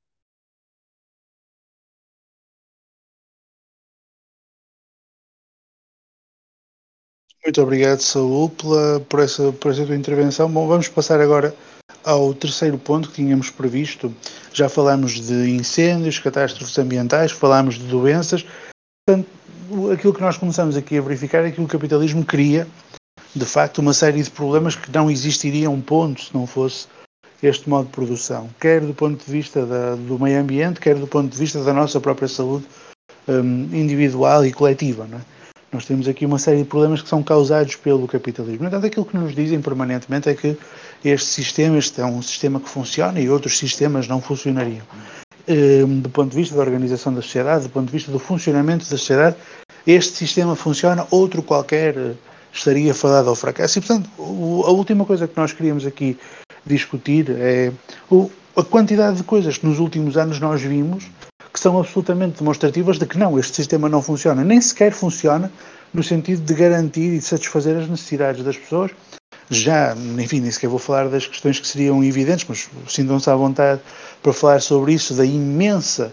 Muito obrigado, Saúl, pela, por, essa, por essa tua intervenção. Bom, vamos passar agora ao terceiro ponto que tínhamos previsto. Já falámos de incêndios, catástrofes ambientais, falámos de doenças. Portanto, aquilo que nós começamos aqui a verificar é que o capitalismo cria, de facto, uma série de problemas que não existiriam, ponto, se não fosse este modo de produção, quer do ponto de vista da, do meio ambiente, quer do ponto de vista da nossa própria saúde um, individual e coletiva. É? Nós temos aqui uma série de problemas que são causados pelo capitalismo. Entanto, aquilo que nos dizem permanentemente é que este sistema este é um sistema que funciona e outros sistemas não funcionariam. Ehm, do ponto de vista da organização da sociedade, do ponto de vista do funcionamento da sociedade, este sistema funciona, outro qualquer eh, estaria fadado ao fracasso. E, portanto, a última coisa que nós queríamos aqui discutir é a quantidade de coisas que nos últimos anos nós vimos que são absolutamente demonstrativas de que não, este sistema não funciona, nem sequer funciona no sentido de garantir e satisfazer as necessidades das pessoas já, enfim, nem sequer vou falar das questões que seriam evidentes, mas sintam-se à vontade para falar sobre isso, da imensa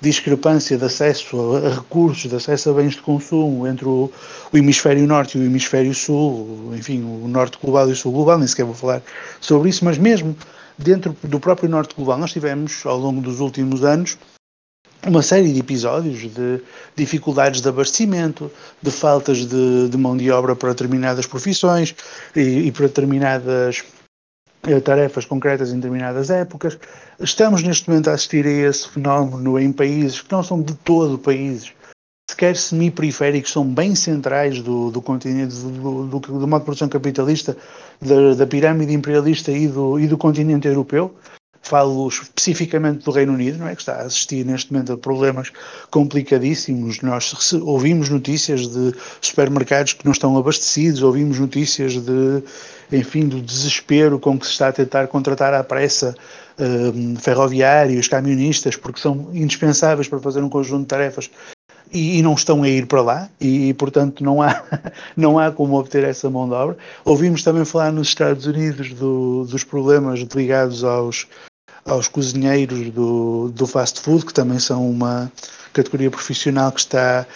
discrepância de acesso a, recursos, de acesso a bens de consumo entre o, o, hemisfério norte e o hemisfério sul, enfim, o norte global e o sul global, nem sequer vou falar sobre isso, mas mesmo dentro do próprio norte global, nós tivemos, ao longo dos últimos anos, uma série de episódios de dificuldades de abastecimento, de faltas de, de mão de obra para determinadas profissões e, e para determinadas tarefas concretas em determinadas épocas. Estamos neste momento a assistir a esse fenómeno em países que não são de todo países, sequer semi-periféricos, são bem centrais do, do continente, do, do, do modo de produção capitalista, da, da pirâmide imperialista e do, e do continente europeu. Falo especificamente do Reino Unido, não é? que está a assistir neste momento a problemas complicadíssimos. Nós ouvimos notícias de supermercados que não estão abastecidos, ouvimos notícias de, enfim, do desespero com que se está a tentar contratar à pressa uh, ferroviários, camionistas, porque são indispensáveis para fazer um conjunto de tarefas e, não estão a ir para lá e, portanto não há, não há como obter essa mão de obra. Ouvimos também falar nos Estados Unidos do, dos problemas ligados aos, aos cozinheiros do, do fast food, que também são uma categoria profissional que está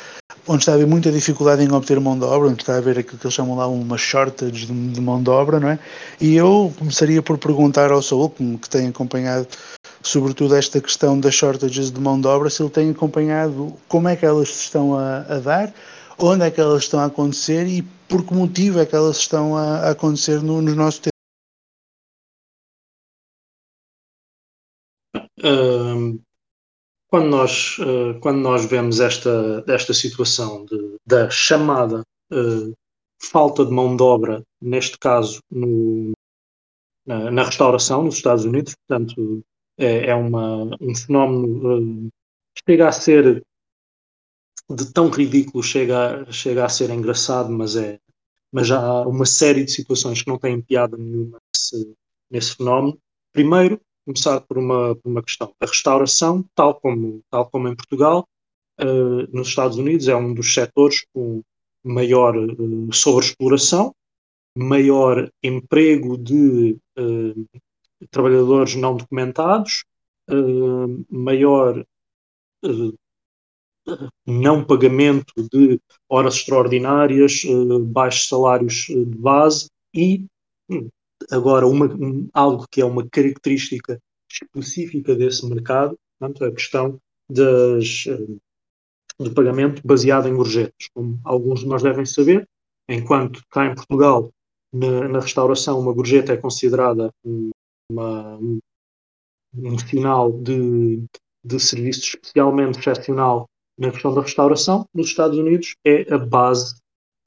onde está a haver muita dificuldade em obter mão de obra, onde está a haver aquilo que eles chamam lá uma shortage de, de mão de obra, não é? E eu começaria por perguntar ao que, que tem acompanhado sobretudo esta questão das shortages de mão de obra, se ele tem acompanhado como é que elas se estão a, a dar, onde é que elas estão a acontecer e por que motivo é que elas estão a, a acontecer no, no nosso tempo. Quando, nós, uh, quando nós vemos esta, esta situação de, da chamada uh, falta de mão de obra, neste caso no, na, na, restauração nos Estados Unidos, portanto, é, é uma, um fenómeno que chega a ser de tão ridículo, chega, chega a ser engraçado, mas é mas há uma série de situações que não têm piada nenhuma nesse, nesse fenómeno. Primeiro, começar por uma, por uma questão. A restauração, tal como, tal como em Portugal, uh, nos Estados Unidos, é um dos setores com maior uh, sobreexploração, maior emprego de uh, trabalhadores não documentados, maior não pagamento de horas extraordinárias, baixos salários de base e hum, agora uma, um, algo que é uma característica específica desse mercado, portanto, a questão das, do pagamento baseado em gorjetas. Como alguns de nós devem saber, enquanto cá em Portugal, na, na restauração, uma gorjeta é considerada um, uma, um sinal de, de serviço especialmente excepcional na questão da restauração, nos Estados Unidos é a base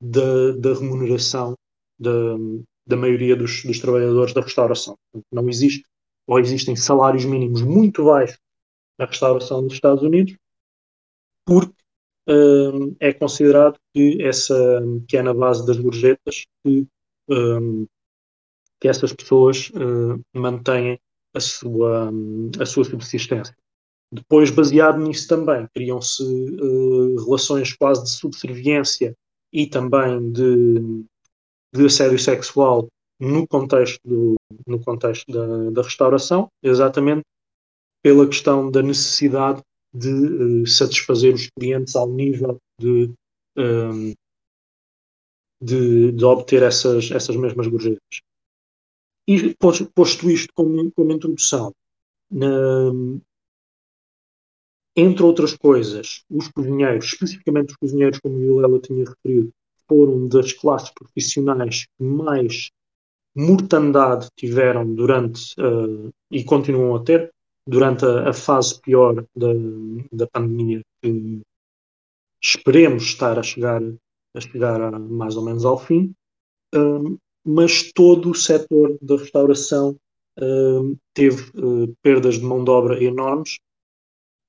da, da remuneração da, da maioria dos, dos trabalhadores da restauração. Não existe, ou existem salários mínimos muito baixos na restauração dos Estados Unidos, porque um, é considerado que essa que é na base das gorjetas que um, que essas pessoas uh, mantêm a sua, a sua subsistência. Depois, baseado nisso também, criam-se uh, relações quase de subserviência e também de, de assédio sexual no contexto, do, no contexto da, da restauração, exatamente pela questão da necessidade de uh, satisfazer os clientes ao nível de, um, de, de, obter essas, essas mesmas gorjetas. E posto isto como, como introdução, na, entre outras coisas, os cozinheiros, especificamente os cozinheiros, como o Vilela tinha referido, foram das classes profissionais que mais mortandade tiveram durante, uh, e continuam a ter, durante a, a fase pior da, da pandemia, que esperemos estar a chegar, a chegar a, mais ou menos ao fim. Um, mas todo o setor da restauração uh, teve uh, perdas de mão de obra enormes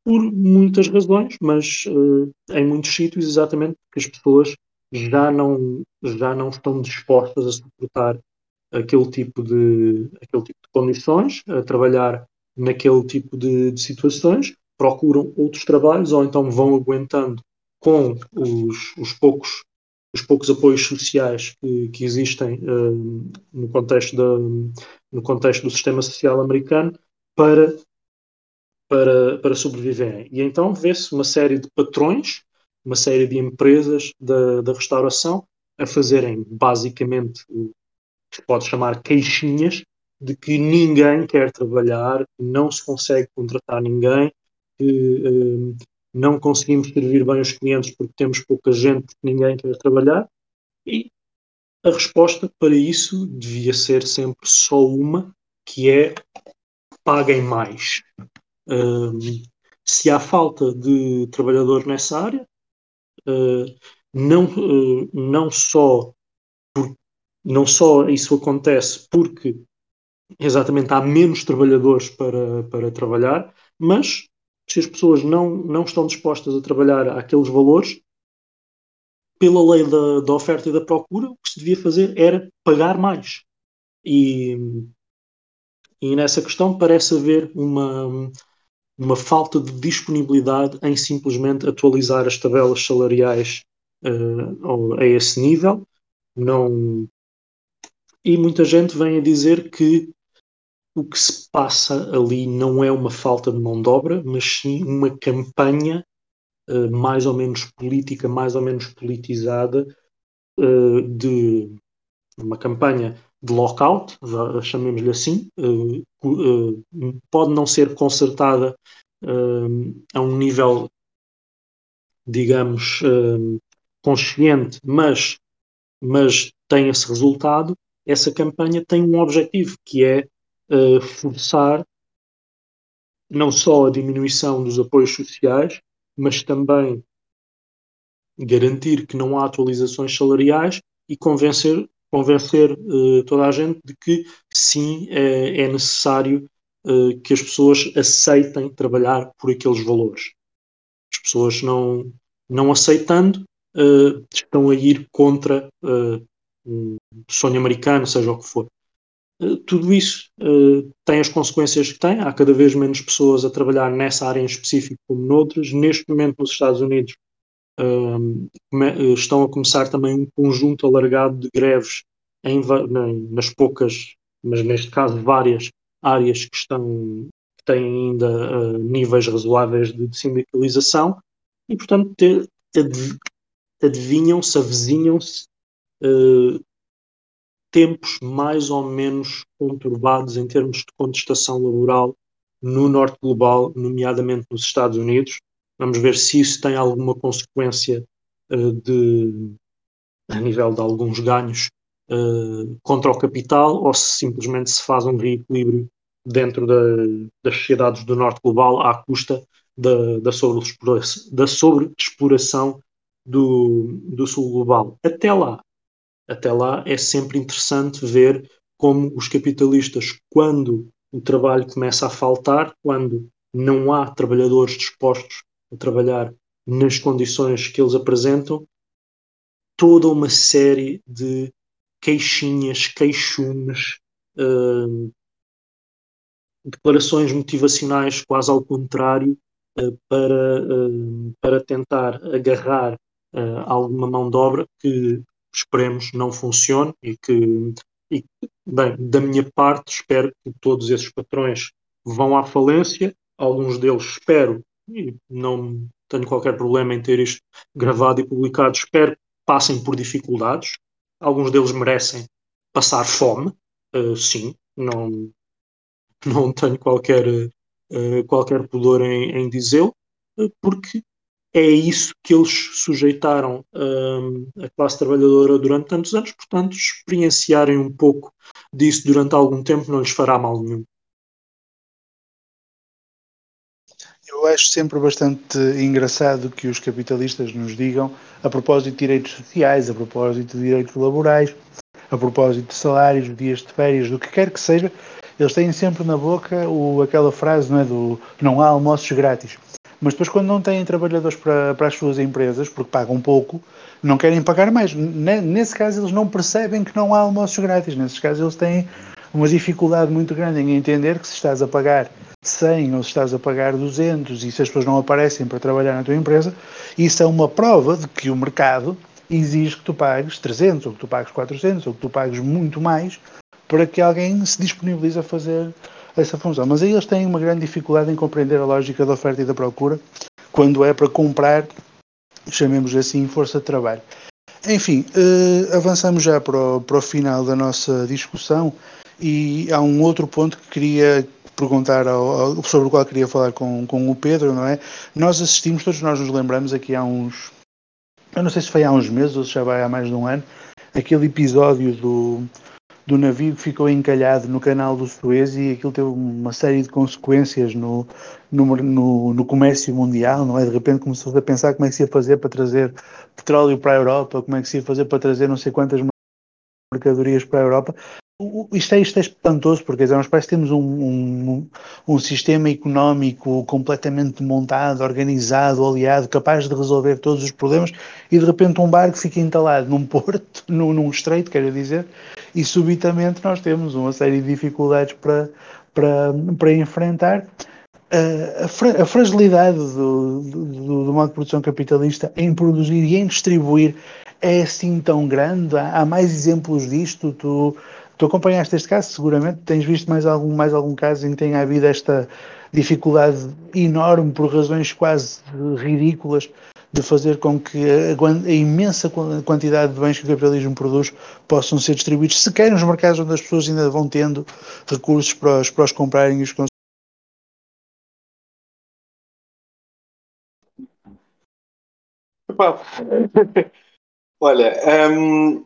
por muitas razões, mas uh, em muitos sítios exatamente porque as pessoas já não, já não estão dispostas a suportar aquele tipo de, aquele tipo de condições, a trabalhar naquele tipo de, de situações, procuram outros trabalhos ou então vão aguentando com os, os poucos os poucos apoios sociais que, que existem uh, no, contexto da, no contexto do sistema social americano para, para, para sobreviverem. E então vê-se uma série de patrões, uma série de empresas da, da restauração a fazerem basicamente o que se pode chamar queixinhas de que ninguém quer trabalhar, não se consegue contratar ninguém, que uh, não conseguimos servir bem os clientes porque temos pouca gente, que ninguém quer trabalhar. E a resposta para isso devia ser sempre só uma, que é paguem mais. Uh, se há falta de trabalhador nessa área, não, uh, não, só por, não só isso acontece porque exatamente há menos trabalhadores para, para trabalhar, mas se as pessoas não, não estão dispostas a trabalhar àqueles valores, pela lei da, da oferta e da procura, o que se devia fazer era pagar mais. E, e nessa questão parece haver uma, uma falta de disponibilidade em simplesmente atualizar as tabelas salariais uh, a esse nível. Não... E muita gente vem a dizer que o que se passa ali não é uma falta de mão de obra, mas sim uma campanha uh, mais ou menos política, mais ou menos politizada, uh, de uma campanha de lockout, chamemos-lhe assim, pode não ser consertada a um nível, digamos, consciente, mas, mas tem esse resultado. Essa campanha tem um objetivo, que é uh, forçar não só a diminuição dos apoios sociais, mas também garantir que não há atualizações salariais e convencer, convencer uh, toda a gente de que sim é, é necessário uh, que as pessoas aceitem trabalhar por aqueles valores. As pessoas não, não aceitando uh, estão a ir contra um sonho americano, seja o que for. Eh, tudo isso uh, tem as consequências que tem. Há cada vez menos pessoas a trabalhar nessa área em específico como noutras. Neste momento, nos Estados Unidos, uh, estão a começar também um conjunto alargado de greves em, nas poucas, mas neste caso várias áreas que estão que têm ainda uh, níveis razoáveis de, de sindicalização e, portanto, adivinham-se, avizinham-se tempos mais ou menos conturbados em termos de contestação laboral no norte global, nomeadamente nos Estados Unidos. Vamos ver se isso tem alguma consequência uh, de, a nível de alguns ganhos uh, contra o capital ou se simplesmente se faz um reequilíbrio dentro da, das sociedades do norte global à custa da, da sobreexploração, da sobreexploração do, do sul global. Até lá, até lá é sempre interessante ver como os capitalistas, quando o trabalho começa a faltar, quando não há trabalhadores dispostos a trabalhar nas condições que eles apresentam, toda uma série de queixinhas, queixumes, uh, declarações motivacionais quase ao contrário, uh, para, uh, para tentar agarrar alguma mão de obra que esperemos não funcione e que, e, bem, da minha parte, espero que todos esses patrões vão à falência. Alguns deles espero, e não tenho qualquer problema em ter isto gravado e publicado, espero que passem por dificuldades. Alguns deles merecem passar fome, uh, sim, não, não tenho qualquer, uh, qualquer pudor em, em dizê-lo, uh, porque é isso que eles sujeitaram a classe trabalhadora durante tantos anos, portanto, experienciarem um pouco disso durante algum tempo não lhes fará mal nenhum. Eu acho sempre bastante engraçado que os capitalistas nos digam, a propósito de direitos sociais, a propósito de direitos laborais, a propósito de salários, dias de férias, do que quer que seja, eles têm sempre na boca o, aquela frase não é, do não há almoços grátis. Mas depois, quando não têm trabalhadores para, para as suas empresas, porque pagam pouco, não querem pagar mais. Nesse caso, eles não percebem que não há almoços grátis. Nesses casos, eles têm uma dificuldade muito grande em entender que se estás a pagar 100 ou se estás a pagar 200 e se as pessoas não aparecem para trabalhar na tua empresa, isso é uma prova de que o mercado exige que tu pagues 300, ou que tu pagues 400, ou que tu pagues muito mais para que alguém se disponibilize a fazer essa função. Mas aí eles têm uma grande dificuldade em compreender a lógica da oferta e da procura quando é para comprar, chamemos assim, força de trabalho. Enfim, uh, avançamos já para o, para o final da nossa discussão e há um outro ponto que queria perguntar ao, sobre o qual queria falar com, com o Pedro, não é? Nós assistimos, todos nós nos lembramos aqui há uns, eu não sei se foi há uns meses ou se já vai há mais de um ano, aquele episódio do, do navio que ficou encalhado no canal do Suez e aquilo teve uma série de consequências no, no, no, no comércio mundial, não é? De repente começou a pensar como é que se ia fazer para trazer petróleo para a Europa, como é que se ia fazer para trazer não sei quantas mercadorias para a Europa isto é, isto é espantoso, porque dizer, nós parece que temos um, um, um, sistema económico completamente montado, organizado, aliado, capaz de resolver todos os problemas, e de repente um barco fica entalado num porto, num, num estreito, quero dizer, e subitamente nós temos uma série de dificuldades para, para, para enfrentar. A, fragilidade do, do, do modo de produção capitalista em produzir e em distribuir é assim tão grande? Há, há mais exemplos disto? Tu, Tu acompanhaste este caso, seguramente tens visto mais algum, mais algum caso em que tenha havido esta dificuldade enorme, por razões quase ridículas, de fazer com que a, a, imensa quantidade de bens que o capitalismo produz possam ser distribuídos, sequer nos mercados onde as pessoas ainda vão tendo recursos para os, para os comprarem e os consumirem. Olha, hum,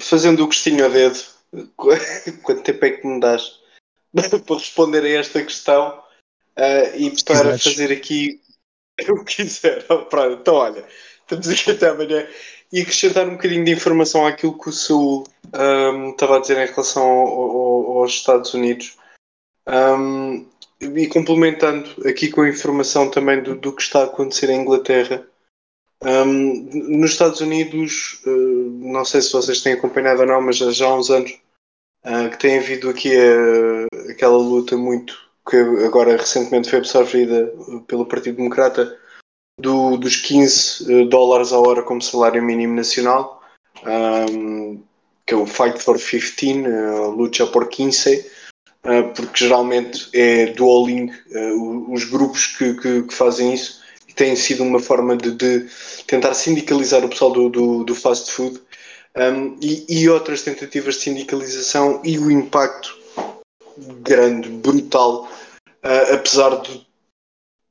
fazendo o gostinho a dedo, quanto tempo é que me dás para responder a esta questão uh, e para fazer aqui o que quiser. Pronto, então, olha, estamos aqui até amanhã e acrescentar um bocadinho de informação àquilo que o Sul um, estava a dizer em relação ao, ao, aos Estados Unidos. Um, e complementando aqui com a informação também do, do que está a acontecer em Inglaterra, um, nos Estados Unidos, uh, não sei se vocês têm acompanhado ou não, mas já há uns anos uh, que tem havido aqui a, aquela luta muito que agora recentemente foi absorvida pelo Partido Democrata do, dos 15 eh, dólares a hora como salário mínimo nacional, um, que é o Fight for 15, a luta por 15, uh, porque geralmente é duoling os grupos que, que, que fazem isso tem sido uma forma de, de tentar sindicalizar o pessoal do, do, do fast food. Um, e, e, outras tentativas de sindicalização e o impacto grande, brutal, uh, apesar de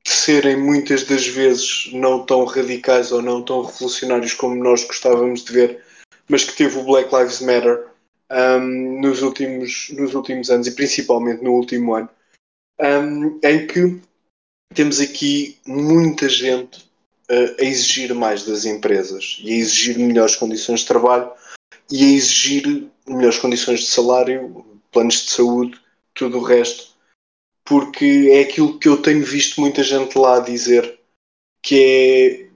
serem muitas das vezes não tão radicais ou não tão revolucionários como nós gostávamos de ver, mas que teve o Black Lives Matter um, nos, últimos, nos últimos anos e principalmente no último ano, um, em que temos aqui muita gente uh, a exigir mais das empresas e a exigir melhores condições de trabalho e a exigir melhores condições de salário, planos de saúde, tudo o resto, porque é aquilo que eu tenho visto muita gente lá dizer que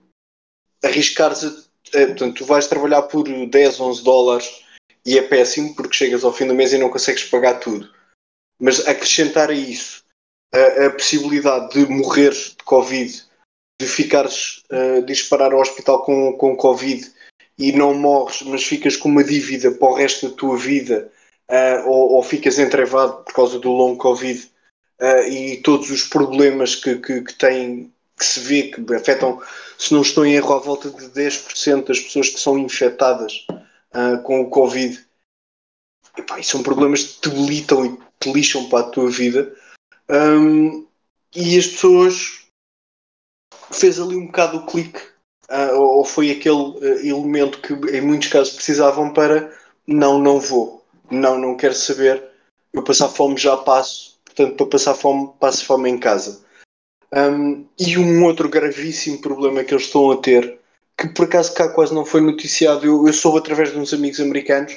é arriscar-se. É, portanto, tu vais trabalhar por 10, 11 dólares e é péssimo porque chegas ao fim do mês e não consegues pagar tudo. Mas acrescentar a isso a, a possibilidade de morrer de Covid, de ficares uh, disparar ao hospital com, com Covid e não morres, mas ficas com uma dívida para o resto da tua vida, ou, ou, ficas entrevado por causa do longo Covid e todos os problemas que, que, que têm, que se vê, que afetam, se não estou em erro, à volta de 10% das pessoas que são infectadas com o Covid. E, são problemas que te debilitam e te lixam para a tua vida. Um, e as pessoas fez ali um bocado o clique, uh, ou foi aquele uh, elemento que em muitos casos precisavam para não, não vou, não, não quero saber, eu passar fome já passo, portanto para passar fome, passo fome em casa. Um, e um outro gravíssimo problema que eles estão a ter, que por acaso cá quase não foi noticiado, eu, eu soube através de uns amigos americanos,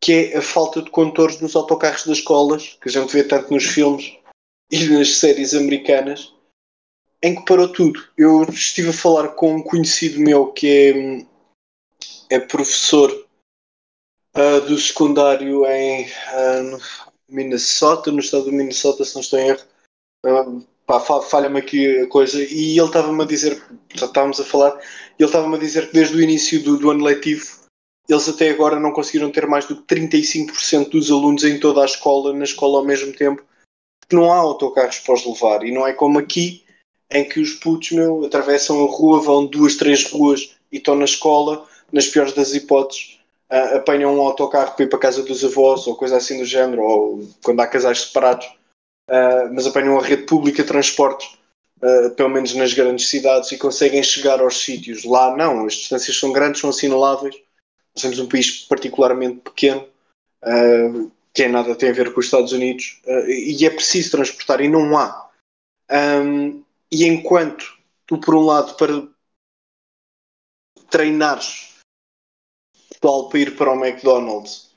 que é a falta de condutores nos autocarros das escolas, que a gente vê tanto nos filmes, e nas séries americanas em que parou tudo. Eu estive a falar com um conhecido meu que é, é professor uh, do secundário em uh, Minnesota, no estado do Minnesota, se não estou em erro. Uh, falha-me aqui a coisa, e ele estava-me a dizer, estávamos a falar, ele estava-me a dizer que desde o início do, do, ano letivo, eles até agora não conseguiram ter mais do que 35% dos alunos em toda a escola, na escola ao mesmo tempo, porque não há autocarros para os levar, e não é como aqui, em que os putos, meu, atravessam a rua, vão duas, três ruas e estão na escola, nas piores das hipóteses, uh, apanham um autocarro para ir para a casa dos avós, ou coisa assim do género, ou quando há casais separados, uh, mas apanham a rede pública de transportes, uh, pelo menos nas grandes cidades, e conseguem chegar aos sítios. Lá não, as distâncias são grandes, são assinaláveis. Nós temos um país particularmente pequeno, que é nada tem a ver com os Estados Unidos, e é preciso transportar, e não há. Um, e enquanto tu, por um lado, para treinares pessoal para ir para o McDonald's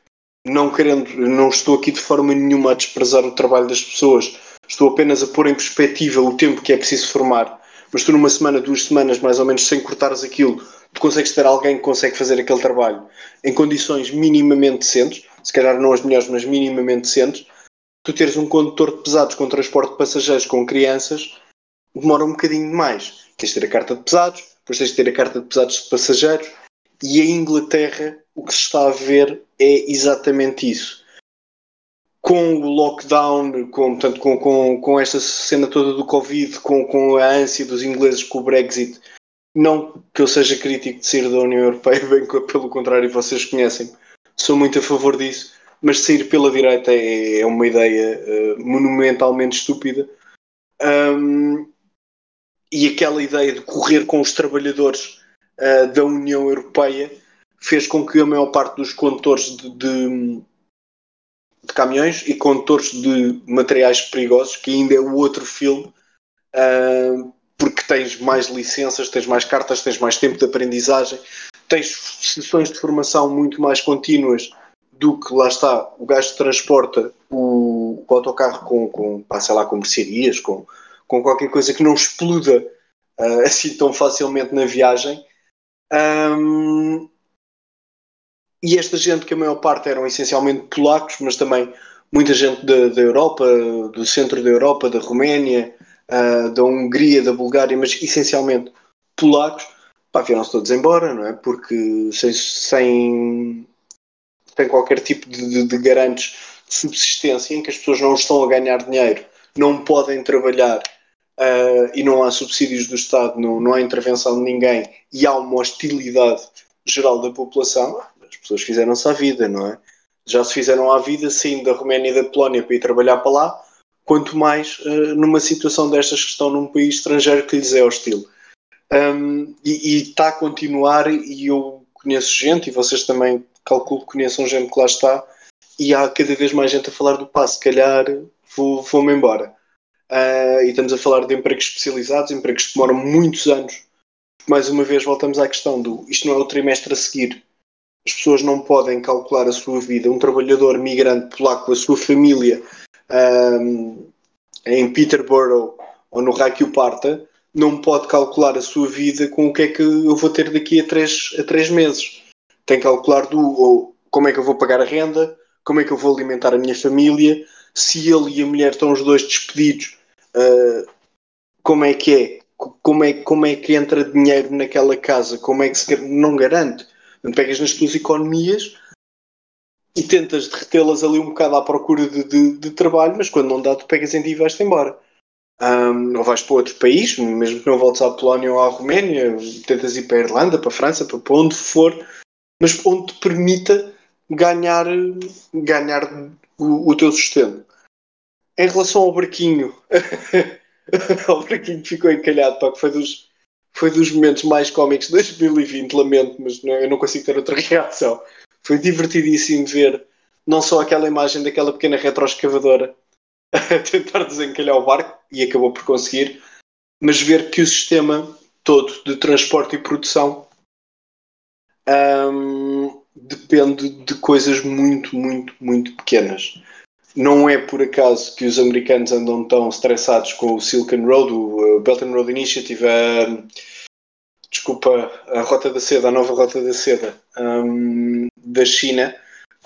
não querendo, não estou aqui de forma nenhuma a desprezar o trabalho das pessoas, estou apenas a pôr em perspectiva o tempo que é preciso formar. Mas tu, numa semana, duas semanas, mais ou menos, sem cortares aquilo, tu consegues ter alguém que consegue fazer aquele trabalho em condições minimamente decentes, se calhar não as melhores, mas minimamente decentes. Tu teres um condutor de pesados com transporte de passageiros com crianças demora um bocadinho mais. Tens de ter a carta de pesados, depois tens de ter a carta de pesados de passageiros, e a Inglaterra o que se está a ver é exatamente isso. Com o lockdown, com, portanto, com, com, com esta cena toda do Covid, com, com a ânsia dos ingleses com o Brexit, não que eu seja crítico de sair da União Europeia, bem pelo contrário, vocês conhecem, sou muito a favor disso, mas sair pela direita é, é uma ideia uh, monumentalmente estúpida. Um, e aquela ideia de correr com os trabalhadores uh, da União Europeia fez com que a maior parte dos condutores de, de, de caminhões e condutores de materiais perigosos, que ainda é o outro filme, uh, porque tens mais licenças, tens mais cartas, tens mais tempo de aprendizagem, tens sessões de formação muito mais contínuas do que lá está o gajo transporta o, o autocarro com, com, sei lá, com mercearias, com, com qualquer coisa que não exploda uh, assim tão facilmente na viagem. Um, e esta gente, que a maior parte eram essencialmente polacos, mas também muita gente da, da Europa, do centro da Europa, da Roménia, uh, da Hungria, da Bulgária, mas essencialmente polacos, pá, vieram-se todos embora, não é? Porque sem, sem, sem qualquer tipo de, de, de garantes de subsistência, em que as pessoas não estão a ganhar dinheiro, não podem trabalhar uh, e não há subsídios do Estado, não, não há intervenção de ninguém e há uma hostilidade geral da população, as pessoas fizeram-se à vida, não é? Já se fizeram à vida saindo da Roménia e da Polónia para ir trabalhar para lá, quanto mais uh, numa situação destas que estão num país estrangeiro que lhes é hostil. Um, e está a continuar, e eu conheço gente, e vocês também calculo que conheçam gente que lá está, e há cada vez mais gente a falar do passo, se calhar vou-me vou embora. Uh, e estamos a falar de empregos especializados, empregos que demoram muitos anos. Mais uma vez voltamos à questão do isto não é o trimestre a seguir, as pessoas não podem calcular a sua vida. Um trabalhador migrante polaco a sua família um, em Peterborough ou no Raquio Parta não pode calcular a sua vida com o que é que eu vou ter daqui a três, a três meses. Tem que calcular do ou, como é que eu vou pagar a renda, como é que eu vou alimentar a minha família, se ele e a mulher estão os dois despedidos, uh, como é que é? Como é, como é que entra dinheiro naquela casa? Como é que se não garante? pegas nas tuas economias e tentas derretê-las ali um bocado à procura de, de, de, trabalho, mas quando não dá, tu pegas em ti e vais-te embora. Um, ou vais para outro país, mesmo que não voltes à Polónia ou à Roménia, tentas ir para a Irlanda, para a França, para, para onde for, mas onde te permita ganhar, ganhar o, o teu sustento. Em relação ao barquinho, ao barquinho ficou encalhado, pá, que foi dos, foi dos momentos mais cómicos de 2020, lamento, mas não, eu não consigo ter outra reação. Foi divertidíssimo ver não só aquela imagem daquela pequena retroescavadora a tentar desencalhar o barco, e acabou por conseguir, mas ver que o sistema todo de transporte e produção um, depende de coisas muito, muito, muito pequenas. Não é por acaso que os americanos andam tão estressados com o Silk Road, o Belt and Road Initiative, a, desculpa, a Rota da Seda, a nova Rota da Seda um, da China,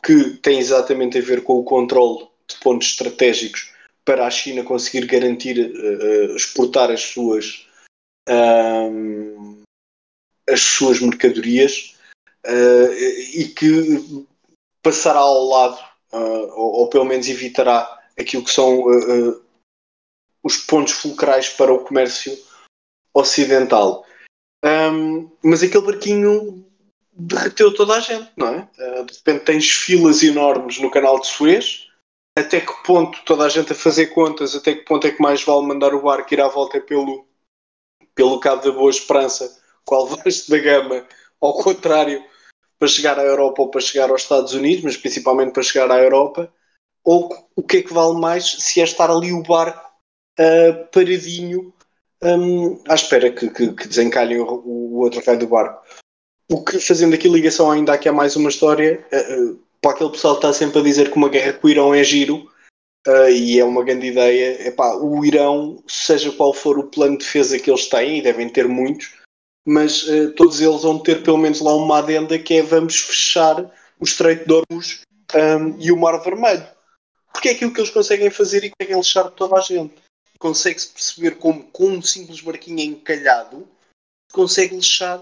que tem exatamente a ver com o controle de pontos estratégicos para a China conseguir garantir uh, exportar as suas uh, as suas mercadorias uh, e que passará ao lado ou, ou, pelo menos evitará aquilo que são os pontos fulcrais para o comércio ocidental. Um, mas aquele barquinho derreteu toda a gente, não é? Uh, de repente tens filas enormes no canal de Suez. Até que ponto toda a gente a fazer contas, até que ponto é que mais vale mandar o barco ir à volta pelo, pelo Cabo da Boa Esperança, qual Vasco da Gama, ao contrário, para chegar à Europa ou para chegar aos Estados Unidos, mas principalmente para chegar à Europa, ou o que é que vale mais se é estar ali o barco uh, paradinho um, à espera que, que, que desencalhem o, o outro raio do barco. O que, fazendo aqui ligação ainda aqui a mais uma história, uh, para aquele pessoal que está sempre a dizer que uma guerra com o Irão é giro, uh, e é uma grande ideia, epá, o Irão, seja qual for o plano de defesa que eles têm, e devem ter muitos, mas uh, todos eles vão ter pelo menos lá uma adenda que é vamos fechar o Estreito de Hormuz um, e o Mar Vermelho. Porque é aquilo que eles conseguem fazer e conseguem lixar toda a gente. Consegue-se perceber como com um simples barquinho encalhado consegue lixar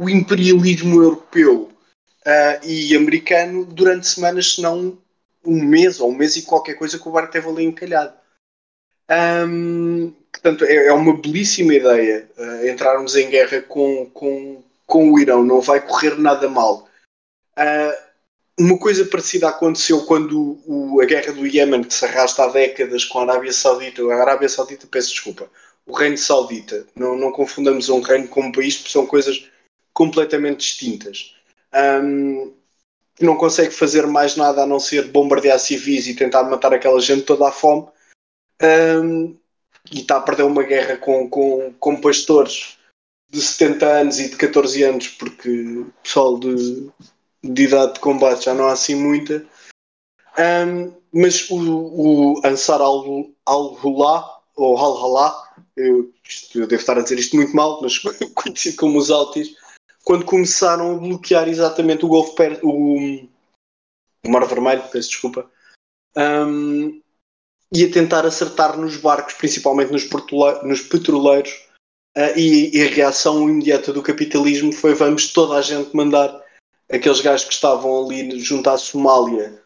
o imperialismo europeu uh, e americano durante semanas, se não um mês ou um mês e qualquer coisa que o barco teve ali encalhado. Um, portanto, é, é, uma belíssima ideia uh, entrarmos em guerra com, com, com o Irão, não vai correr nada mal. Uh, uma coisa parecida aconteceu quando o, a guerra do Iémen, que se arrasta há décadas com a Arábia Saudita, a Arábia Saudita, peço desculpa, o Reino Saudita, não, não confundamos um reino com um país, porque são coisas completamente distintas. Um, não consegue fazer mais nada a não ser bombardear civis e tentar matar aquela gente toda à fome. Um, e está a perder uma guerra com, com, com pastores de 70 anos e de 14 anos, porque pessoal de, de idade de combate já não há assim muita. Um, mas o, o Ansar al-Hullah, ou al-Hallah, eu, eu, devo estar a dizer isto muito mal, mas conhecido como os Altis, quando começaram a bloquear exatamente o Golfo o, o Mar Vermelho, peço desculpa, um, e a tentar acertar nos barcos, principalmente nos, nos petroleiros, uh, e, e, a reação imediata do capitalismo foi vamos toda a gente mandar aqueles gajos que estavam ali junto à Somália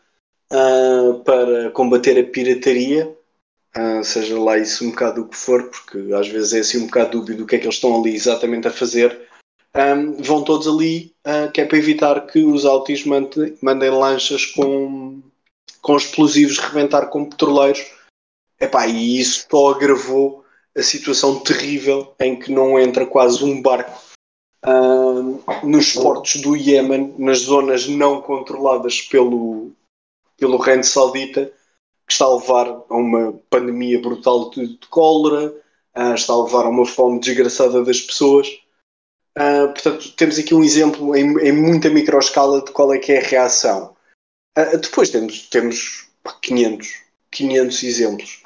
uh, para combater a pirataria, uh, seja lá isso um bocado o que for, porque às vezes é assim um bocado dúbio do que é que eles estão ali exatamente a fazer, um, vão todos ali, uh, que é para evitar que os autis mandem, mandem lanchas com, com explosivos reventar com petroleiros. Epá, e isso só agravou a situação terrível em que não entra quase um barco uh, nos portos do Iémen, nas zonas não controladas pelo, pelo reino saudita, que está a levar a uma pandemia brutal de, de cólera, uh, está a levar a uma fome desgraçada das pessoas. Uh, portanto, temos aqui um exemplo em, em, muita microescala de qual é que é a reação. Uh, depois temos, temos 500, 500 exemplos.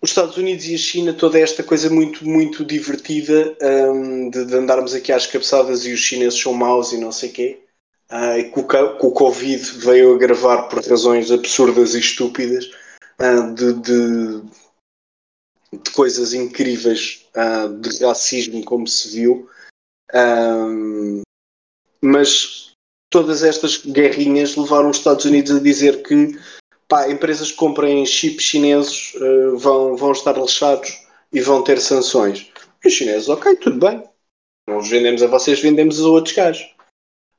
Os Estados Unidos e a China, toda esta coisa muito, muito divertida um, de, de, andarmos aqui às cabeçadas e os chineses são maus e não sei quê. Uh, e que o, o Covid veio agravar por razões absurdas e estúpidas de, de de coisas incríveis uh, de racismo, como se viu. Um, mas todas estas guerrinhas levaram os Estados Unidos a dizer que pá, empresas que comprem chips chineses uh, vão, vão estar lixados e vão ter sanções. E os chineses, ok, tudo bem. Não os vendemos a vocês, vendemos a outros gajos.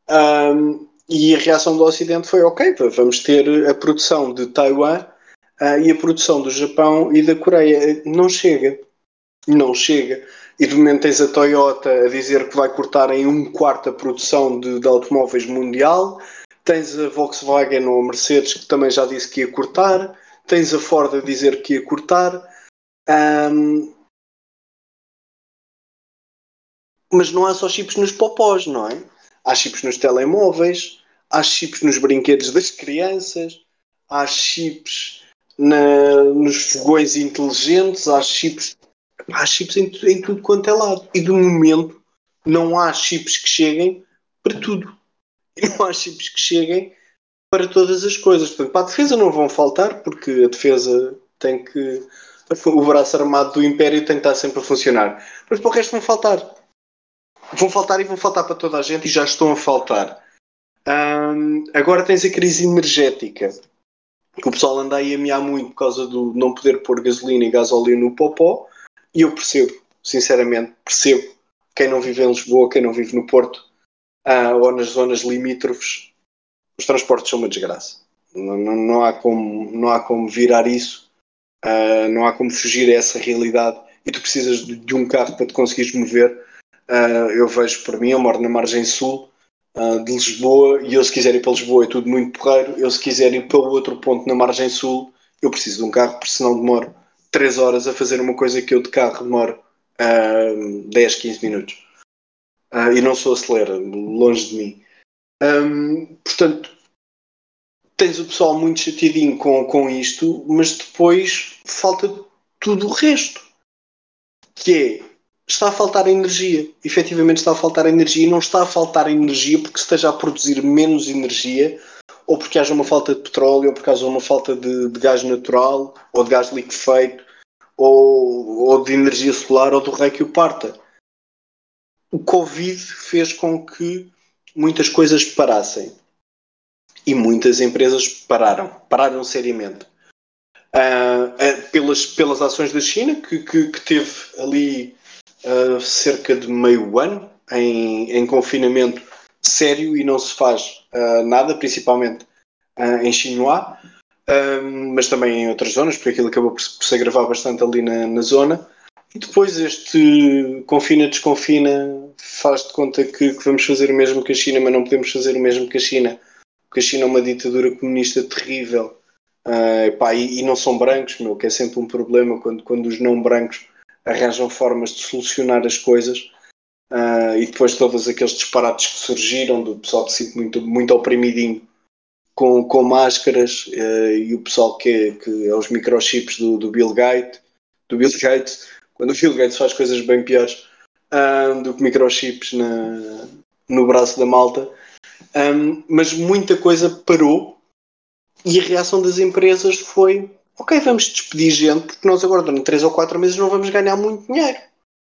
Um, e a reação do Ocidente foi ok, vamos ter a produção de Taiwan uh, e a produção do Japão e da Coreia. Não chega. Não chega. E de momento tens a Toyota a dizer que vai cortar em um quarto a produção de, de automóveis mundial. Tens a Volkswagen ou a Mercedes que também já disse que ia cortar. Tens a Ford a dizer que ia cortar. Um, mas não há só chips nos popós, não é? Há chips nos telemóveis, há chips nos brinquedos das crianças, há chips na, nos fogões inteligentes, há chips, há chips em, em, tudo quanto é lado. E de momento não há chips que cheguem para tudo. E não há chips que cheguem para todas as coisas. Portanto, para a defesa não vão faltar, porque a defesa tem que. O braço armado do Império tem que estar sempre a funcionar. Mas para o resto vão faltar. Vão faltar e vão faltar para toda a gente e já estão a faltar. Agora tens a crise energética. O pessoal anda aí a mear muito por causa do não poder pôr gasolina e gasóleo no popó. E eu percebo, sinceramente, percebo. Quem não vive em Lisboa, quem não vive no Porto, uh, ou nas zonas limítrofes, os transportes são uma desgraça. Não, não, não, há, como, não há como virar isso, uh, não há como fugir a essa realidade e tu precisas de, de um carro para te conseguires mover. Uh, eu vejo por mim, eu moro na margem sul uh, de Lisboa e eu se quiser ir para Lisboa é tudo muito porreiro, eu se quiser ir para outro ponto na margem sul, eu preciso de um carro porque senão demoro 3 horas a fazer uma coisa que eu de carro demoro uh, 10, 15 minutos. Uh, e não sou acelera, longe de mim. Um, portanto, tens o pessoal muito chateadinho com, com isto, mas depois falta tudo o resto. Que é, está a faltar energia. Efetivamente está a faltar energia e não está a faltar energia porque esteja a produzir menos energia ou porque haja uma falta de petróleo, ou porque haja uma falta de, de gás natural, ou de gás liquefeito, ou, ou de energia solar, ou do rei que o parta. O Covid fez com que muitas coisas parassem. E muitas empresas pararam, pararam seriamente. Uh, uh, pelas, pelas ações da China, que, que, que teve ali uh, cerca de meio ano em, em, confinamento sério e não se faz nada, principalmente em Xinhua, mas também em outras zonas, porque aquilo acabou por, por se agravar bastante ali na, na zona. E depois este confina-desconfina faz de conta que, que, vamos fazer o mesmo que a China, mas não podemos fazer o mesmo que a China, porque a China é uma ditadura comunista terrível. Uh, e, e, não são brancos, meu, que é sempre um problema quando, quando os não brancos arranjam formas de solucionar as coisas. Uh, e depois todos aqueles disparates que surgiram do pessoal que se sente muito, muito oprimidinho com, com máscaras uh, e o pessoal que, que é os microchips do, do Bill Gates, do Bill Gates quando o Bill Gates faz coisas bem piores um, do que microchips na, no braço da malta. Um, mas muita coisa parou e a reação das empresas foi ok, vamos despedir gente porque nós agora durante 3 ou 4 meses não vamos ganhar muito dinheiro.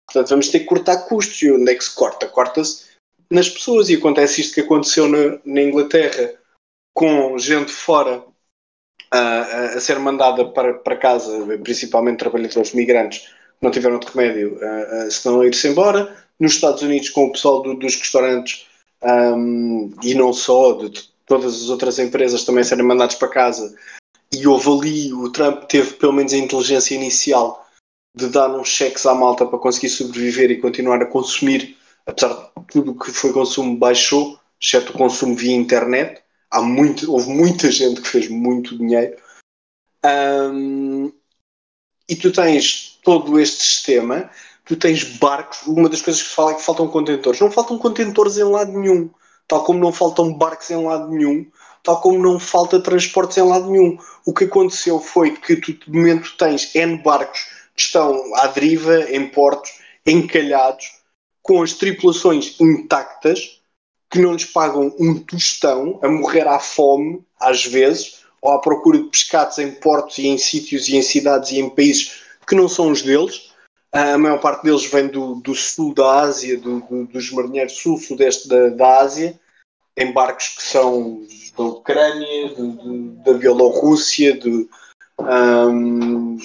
Portanto, vamos ter que cortar custos. E onde é que se corta? Corta-se nas pessoas. E acontece isto que aconteceu na, na Inglaterra com gente fora a, a, ser mandada para, para casa, principalmente trabalhadores migrantes, não tiveram outro remédio uh, uh, senão ir-se embora. Nos Estados Unidos, com o pessoal do, dos restaurantes um, e não só, de, de, todas as outras empresas também serem mandados para casa. E houve ali, o Trump teve pelo menos a inteligência inicial de dar uns cheques à malta para conseguir sobreviver e continuar a consumir, apesar de tudo que foi consumo baixou, exceto o consumo via internet. Há muito, houve muita gente que fez muito dinheiro. Um, e tu tens todo este sistema, tu tens barcos, uma das coisas que se fala é que faltam contentores. Não faltam contentores em lado nenhum, tal como não faltam barcos em lado nenhum, tal como não falta transportes em lado nenhum. O que aconteceu foi que tu de momento tens N barcos que estão à deriva, em portos, encalhados, com as tripulações intactas, que não lhes pagam um tostão, a morrer à fome, às vezes, ou à procura de pescados em portos e em sítios e em cidades e em países que não são os deles. A maior parte deles vem do, do sul da Ásia, do, do, dos marinheiros sul-sudeste da, da Ásia, em barcos que são da Ucrânia, da Bielorrússia, do, um,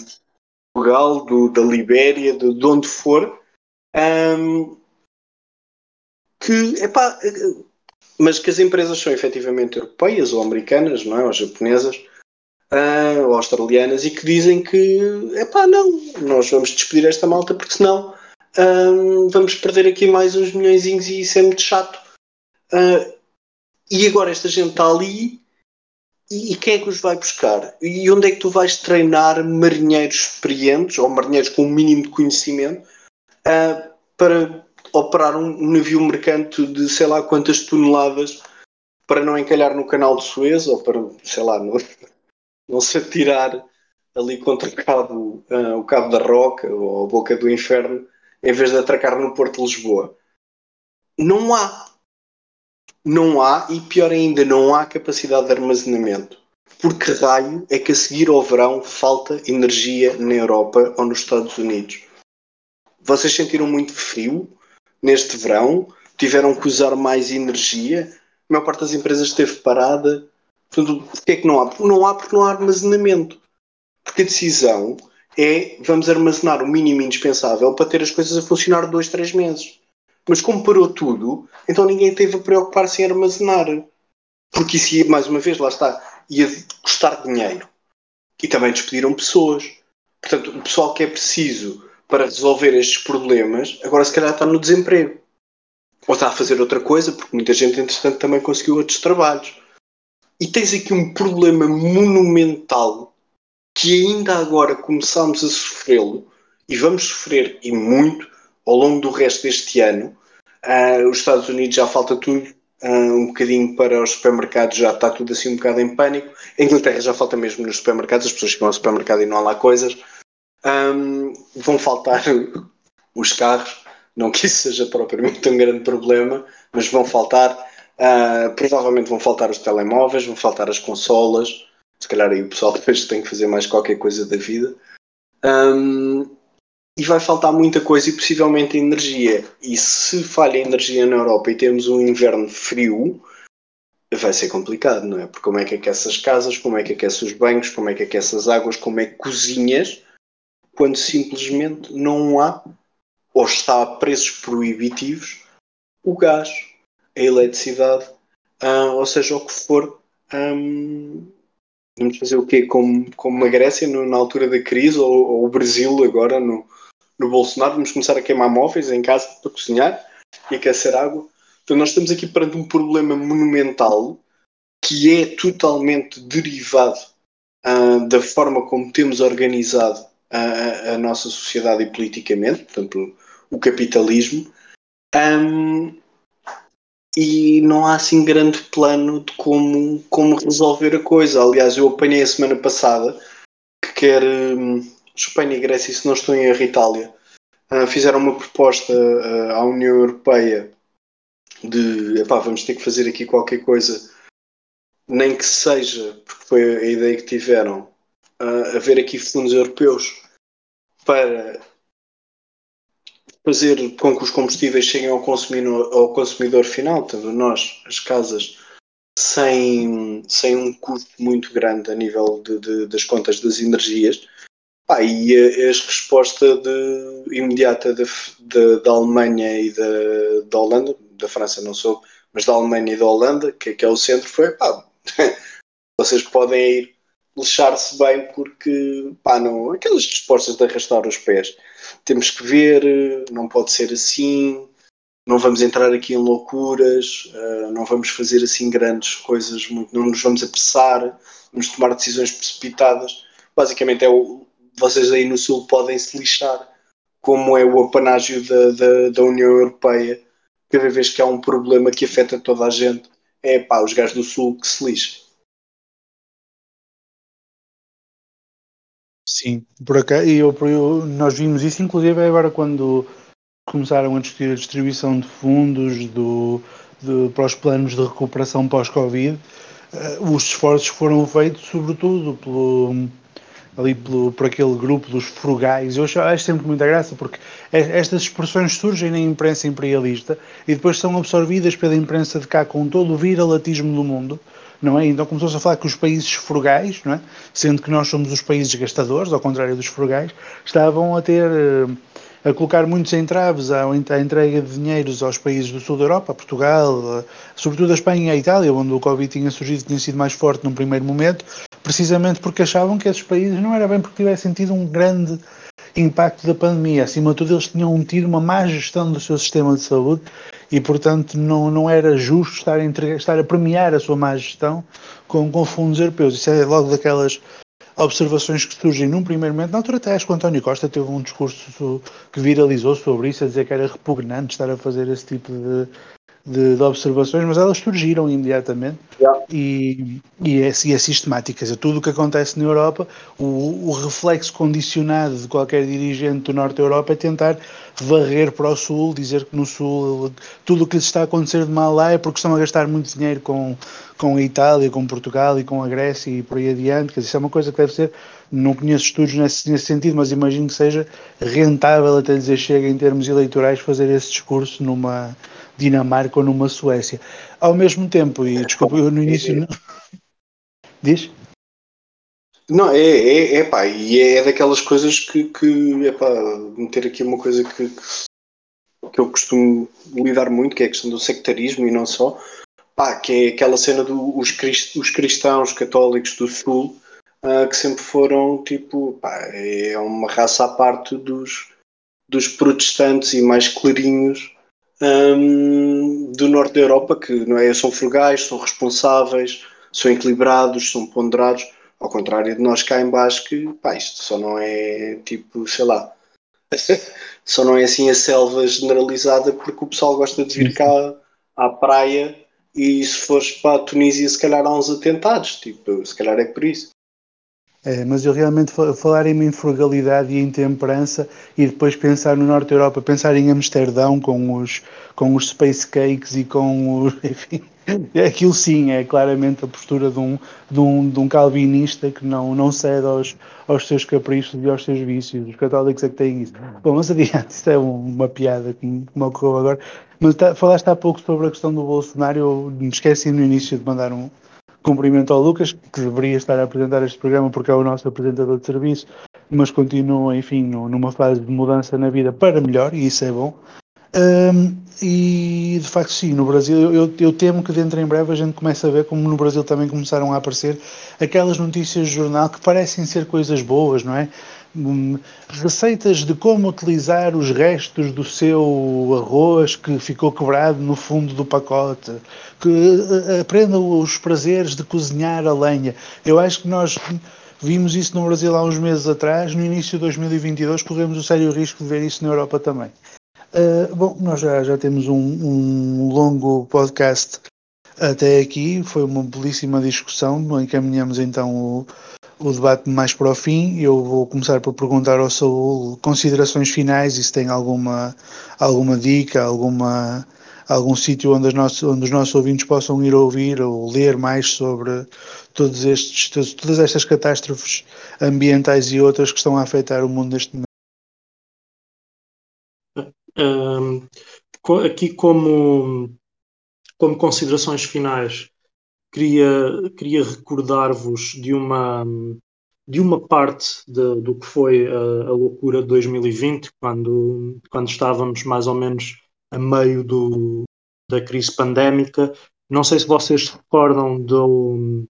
Portugal, do, da Libéria, de, de onde for. Um, que, epá, mas que as empresas são efetivamente europeias ou americanas, não é? ou japonesas, uh, ou australianas, e que dizem que, é pá, não, nós vamos despedir esta malta porque senão uh, vamos perder aqui mais uns milhões e isso é muito chato. Uh, e agora esta gente está ali e, e, quem é que os vai buscar? E onde é que tu vais treinar marinheiros experientes ou marinheiros com um mínimo de conhecimento para operar um, um navio mercante de sei lá quantas toneladas para não encalhar no canal de Suez ou para, sei lá, não, não se atirar ali contra o cabo, uh, o cabo da Roca ou a boca do inferno em vez de atracar no Porto de Lisboa. Não há. Não há, e pior ainda, não há capacidade de armazenamento. Porque raio é que a seguir ao verão falta energia na Europa ou nos Estados Unidos? Vocês sentiram muito frio neste verão? Tiveram que usar mais energia? A maior parte das empresas esteve parada. Portanto, porquê é que não há? Não há porque não há armazenamento. Porque a decisão é vamos armazenar o mínimo indispensável para ter as coisas a funcionar dois, três meses. Mas como parou tudo, então ninguém teve a preocupar-se em armazenar. Porque isso ia, mais uma vez, lá está, ia custar dinheiro. E também despediram pessoas. Portanto, o pessoal que é preciso para resolver estes problemas, agora se calhar está no desemprego. Ou está a fazer outra coisa, porque muita gente, entretanto, também conseguiu outros trabalhos. E tens aqui um problema monumental que ainda agora começamos a sofrê-lo, e vamos sofrer e muito, ao longo do resto deste ano. Uh, os Estados Unidos já falta tudo, uh, um bocadinho para os supermercados já está tudo assim um bocado em pânico. A Inglaterra já falta mesmo nos supermercados, as pessoas chegam ao supermercado e não há lá coisas. Um, vão faltar os carros, não que isso seja propriamente um grande problema, mas vão faltar. Uh, provavelmente vão faltar os telemóveis, vão faltar as consolas. Se calhar aí o pessoal depois tem que fazer mais qualquer coisa da vida. Um, e vai faltar muita coisa e possivelmente energia. E se falha energia na Europa e temos um inverno frio, vai ser complicado, não é? Porque como é que aquece as casas, como é que aquece os banhos, como é que aquece as águas, como é que cozinhas, quando simplesmente não há ou está a preços proibitivos o gás, a eletricidade, ou seja, o que for. Um, vamos fazer o quê? Como, como a Grécia no, na altura da crise, ou, ou o Brasil agora no, no Bolsonaro, vamos começar a queimar móveis em casa para cozinhar e aquecer água. Então nós estamos aqui perante um problema monumental que é totalmente derivado uh, da forma como temos organizado a, a, nossa sociedade e politicamente, portanto o, capitalismo, um, e não há assim grande plano de como, como resolver a coisa. Aliás, eu apanhei a semana passada que quer um, Espanha e Grécia, se não estou em erro, Itália, uh, fizeram uma proposta uh, à União Europeia de epá, vamos ter que fazer aqui qualquer coisa, nem que seja, porque foi a ideia que tiveram, uh, haver aqui fundos europeus para fazer com que os combustíveis cheguem ao consumidor, ao consumidor final, portanto, nós, as casas, sem, sem um custo muito grande a nível de, de, das contas das energias, ah, e a, a resposta de, imediata da Alemanha e da, da Holanda, da França não soube, mas da Alemanha e da Holanda, que, que é o centro, foi pá, vocês podem ir lixar-se bem porque pá, não, aquelas respostas de arrastar os pés. Temos que ver, não pode ser assim, não vamos entrar aqui em loucuras, uh, não vamos fazer assim grandes coisas, não nos vamos apressar, vamos tomar decisões precipitadas. Basicamente é o, vocês aí no Sul podem se lixar, como é o apanágio da, da, da União Europeia, cada vez que há um problema que afeta toda a gente, é pá, os gajos do Sul que se lixam. Sim, por acá, e eu, eu, nós vimos isso inclusive agora quando começaram a discutir a distribuição de fundos do, de, para os planos de recuperação pós-Covid, uh, os esforços foram feitos sobretudo pelo, ali por aquele grupo dos frugais. Eu acho, acho sempre muita graça porque estas expressões surgem na imprensa imperialista e depois são absorvidas pela imprensa de cá com todo o viralatismo do mundo. Não é? Então começou-se a falar que os países frugais, não é? sendo que nós somos os países gastadores, ao contrário dos frugais, estavam a ter eh, a colocar muitos entraves à, entrega de dinheiros aos países do sul da Europa, Portugal, eh, sobretudo a Espanha e a Itália, onde o Covid tinha surgido, tinha sido mais forte num primeiro momento, precisamente porque achavam que esses países não era bem porque tivessem tido um grande impacto da pandemia. Acima de tudo, eles tinham tido uma má gestão do seu sistema de saúde e, portanto, não, não era justo estar a, entregar, estar a premiar a sua má gestão com, com fundos europeus. Isso é logo daquelas observações que surgem num primeiro momento. Na altura, até acho que o António Costa teve um discurso que viralizou sobre isso, a dizer que era repugnante estar a fazer esse tipo de, de, de, observações, mas elas surgiram imediatamente yeah. e, e, é, e é sistemática. Tudo o que acontece na Europa, o, o, reflexo condicionado de qualquer dirigente do Norte da Europa é tentar varrer para o Sul, dizer que no Sul tudo o que lhes está a acontecer de mal lá é porque estão a gastar muito dinheiro com, com a Itália, com Portugal e com a Grécia e por aí adiante. Isso é uma coisa que deve ser, não conheço estudos nesse, nesse sentido, mas imagino que seja rentável até dizer chega em termos eleitorais fazer esse discurso numa Dinamarca ou numa Suécia. Ao mesmo tempo, e desculpa, eu no início. Diz? Não, é, é, é pá, e é daquelas coisas que, que é pá, meter aqui uma coisa que, que, eu costumo lidar muito, que é a questão do sectarismo e não só, pá, que é aquela cena dos do, os cristãos católicos do Sul, uh, que sempre foram tipo, pá, é uma raça à parte dos, dos protestantes e mais clarinhos um, do norte da Europa que não é, são frugais, são responsáveis, são equilibrados, são ponderados, ao contrário de nós cá em baixo que pá, isto só não é tipo, sei lá, só não é assim a selva generalizada porque o pessoal gosta de vir cá à praia e se fores para a Tunísia se calhar há uns atentados, tipo, se calhar é por isso. É, mas eu realmente falar em frugalidade e em temperança e depois pensar no Norte da Europa, pensar em Amsterdão com os, com os space cakes e com os. Enfim, aquilo sim é claramente a postura de um, de um, de um calvinista que não, não cede aos, aos seus caprichos e aos seus vícios. Os católicos é que têm isso. Bom, mas adiante, isto é uma piada que me, ocorreu agora. Mas tá, falaste há pouco sobre a questão do Bolsonaro, eu me esqueci no início de mandar um, cumprimento ao Lucas, que deveria estar a apresentar este programa porque é o nosso apresentador de serviço, mas continua, enfim, numa fase de mudança na vida para melhor, e isso é bom. Um, e de facto, sim, no Brasil, eu, eu, temo que dentro em breve a gente comece a ver como no Brasil também começaram a aparecer aquelas notícias de jornal que parecem ser coisas boas, não é? Receitas de como utilizar os restos do seu arroz que ficou quebrado no fundo do pacote, que eh, aprenda os prazeres de cozinhar a lenha. Eu acho que nós vimos isso no Brasil há uns meses atrás, no início de 2022 corremos o sério risco de ver isso na Europa também. Uh, bom, nós já, já temos um, um longo podcast até aqui, foi uma belíssima discussão, encaminhamos então o, o debate mais para o fim. Eu vou começar por perguntar ao Saúl considerações finais e se tem alguma, alguma dica, alguma, algum sítio onde, onde os nossos ouvintes possam ir ouvir ou ler mais sobre todos estes, todas estas catástrofes ambientais e outras que estão a afetar o mundo neste momento. Um, aqui como, como considerações finais, queria, queria recordar-vos de uma, de uma parte de, do que foi a, a, loucura de 2020, quando, quando estávamos mais ou menos a meio do, da crise pandémica. Não sei se vocês se recordam do,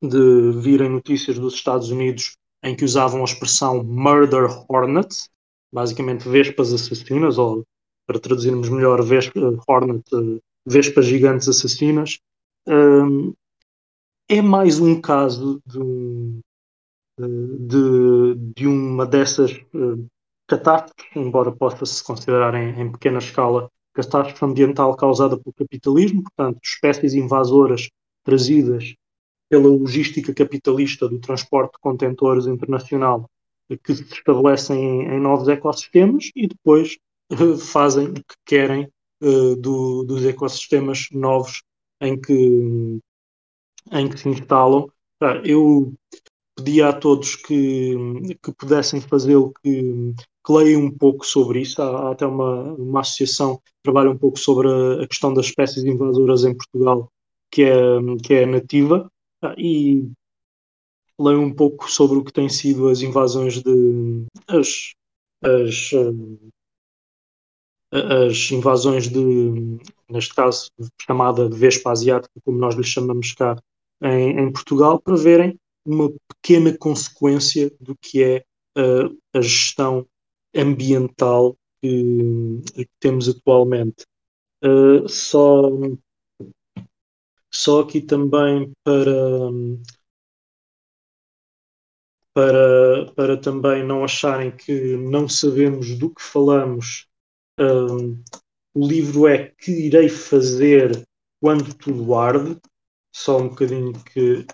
de virem notícias dos Estados Unidos em que usavam a expressão murder hornet, basicamente vespas assassinas, ou para traduzirmos melhor, vespa, hornet, vespas gigantes assassinas, um, é mais um caso de, de, de uma dessas uh, catástrofes, embora possa-se considerar em, em, pequena escala catástrofe ambiental causada pelo capitalismo, portanto, espécies invasoras trazidas pela logística capitalista do transporte de contentores internacional que se estabelecem em, em novos ecossistemas e depois uh, fazem o que querem uh, do, dos ecossistemas novos em que, em que se instalam. Eu pedi a todos que, que pudessem fazê-lo, que, que leiam um pouco sobre isso. Há, há, até uma, uma associação que trabalha um pouco sobre a, a, questão das espécies invasoras em Portugal, que é, que é nativa, e leiam um pouco sobre o que têm sido as invasões de. as, as as invasões de, neste caso, chamada Vespa Asiática, como nós lhe chamamos cá em, em Portugal, para verem uma pequena consequência do que é uh, a gestão ambiental que, que temos atualmente. Uh, só, só aqui também para, para, para também não acharem que não sabemos do que falamos um, o livro é Que Irei Fazer Quando Tudo Arde, só um bocadinho que.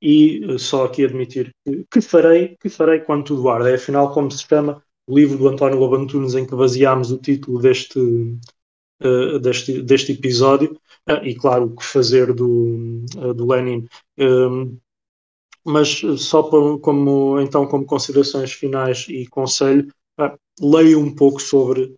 E só aqui admitir que, que farei, que farei quando tudo arde. É afinal como se chama o livro do António Lobantunes em que baseámos o título deste, uh, deste, deste episódio. Uh, e claro, o que fazer do, uh, do Lenin. Mas só por, como então como considerações finais e conselho, leio um pouco sobre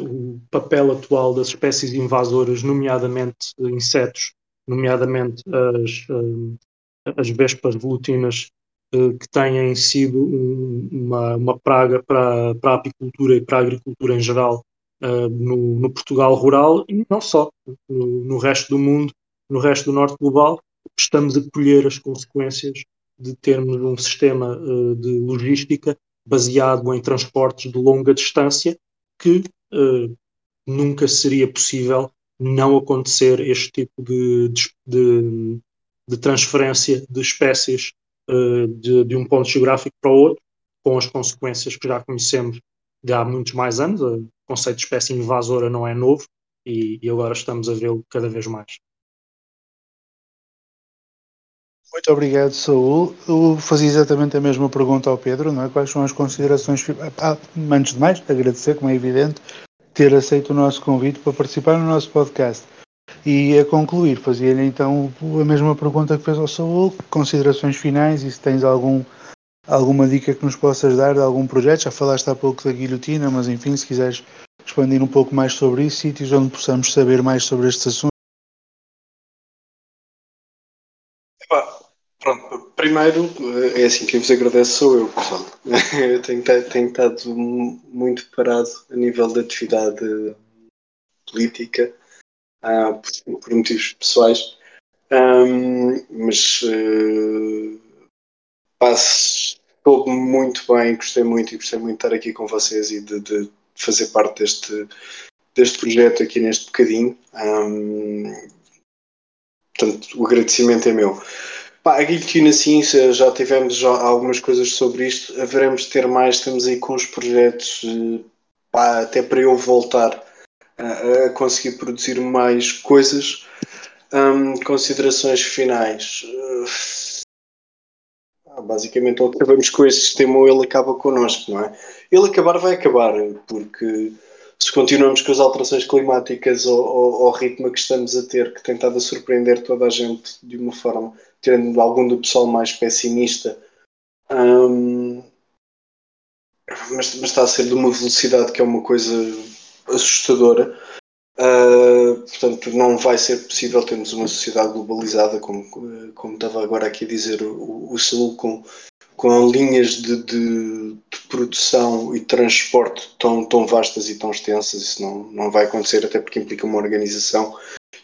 o papel atual das espécies invasoras, nomeadamente insetos, nomeadamente as, eh, as vespas volutinas, eh, que têm sido uma, uma praga para, para a apicultura e para a agricultura em geral eh, no, no Portugal rural e não só, no, no resto do mundo, no resto do norte global, estamos a colher as consequências de termos um sistema de logística baseado em transportes de longa distância que uh, nunca seria possível não acontecer este tipo de, de, de transferência de espécies uh, de, de, um ponto geográfico para o outro, com as consequências que já conhecemos de há muitos mais anos. O conceito de espécie invasora não é novo e, e agora estamos a vê-lo cada vez mais. Muito obrigado, Saúl. Eu fazia exatamente a mesma pergunta ao Pedro, não é? Quais são as considerações. Ah, antes de mais, agradecer, como é evidente, ter aceito o nosso convite para participar no nosso podcast. E a concluir, fazia-lhe então a mesma pergunta que fez ao Saúl, considerações finais e se tens algum, alguma dica que nos possas dar de algum projeto. Já falaste há pouco da guilhotina, mas enfim, se quiseres expandir um pouco mais sobre isso, sítios onde possamos saber mais sobre estes assuntos. Pronto, primeiro, é assim, quem vos agradece sou eu, pessoal. Eu tenho, tenho estado muito parado a nível da atividade política, uh, por, por, motivos pessoais, mas uh, soube muito bem, gostei muito e gostei muito de estar aqui com vocês e de, de fazer parte deste, deste projeto aqui neste bocadinho. Portanto, o agradecimento é meu. Pá, a guilhotina sim, já tivemos já algumas coisas sobre isto, haveremos de ter mais, estamos aí com os projetos, eh, pá, até para eu voltar a, a conseguir produzir mais coisas. Um, considerações finais. Uh, basicamente, ou acabamos com este sistema ou ele acaba connosco, não é? Ele acabar vai acabar, porque se continuamos com as alterações climáticas ao, ao ritmo que estamos a ter, que tem estado a surpreender toda a gente de uma forma tendo algum do pessoal mais pessimista, um, mas, mas, está a ser de uma velocidade que é uma coisa assustadora. Uh, portanto, não vai ser possível termos uma sociedade globalizada, como, como estava agora aqui a dizer o, o Saúl, com, com linhas de, de, de, produção e transporte tão, tão vastas e tão extensas. Isso não, não vai acontecer, até porque implica uma organização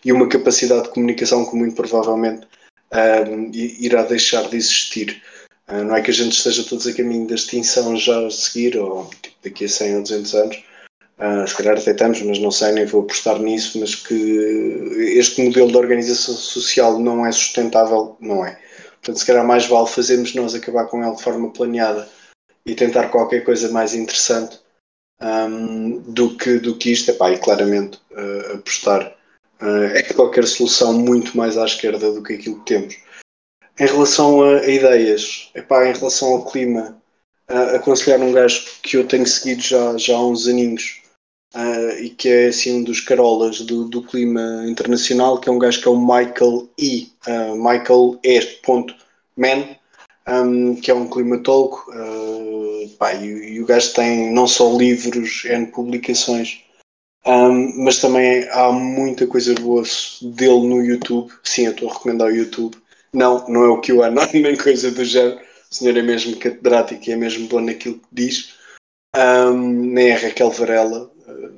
e uma capacidade de comunicação que muito provavelmente um, irá deixar de existir. Uh, não é que a gente esteja todos a caminho da extinção já a seguir, ou tipo, daqui a 100 ou 200 anos, uh, se calhar até estamos, mas não sei, nem vou apostar nisso, mas que este modelo de organização social não é sustentável, não é. Portanto, se calhar mais vale fazermos nós acabar com ele de forma planeada e tentar qualquer coisa mais interessante um, do, que, do que isto, epá, e claramente uh, apostar é qualquer solução muito mais à esquerda do que aquilo que temos. Em relação a, a ideias, epá, em relação ao clima, uh, aconselhar um gajo que eu tenho seguido já, já há uns aninhos uh, e que é assim um dos carolas do, do clima internacional, que é um gajo que é o Michael E. Uh, Michael E. Man, um, que é um climatólogo. Uh, pá, e, e, o gajo tem não só livros, N publicações um, mas também há muita coisa boa dele no YouTube. Sim, eu estou a recomendar o YouTube. Não, não é o QAnon nem coisa do género. O senhor é mesmo catedrático e é mesmo bom naquilo que diz. Um, nem é Raquel Varela, uh,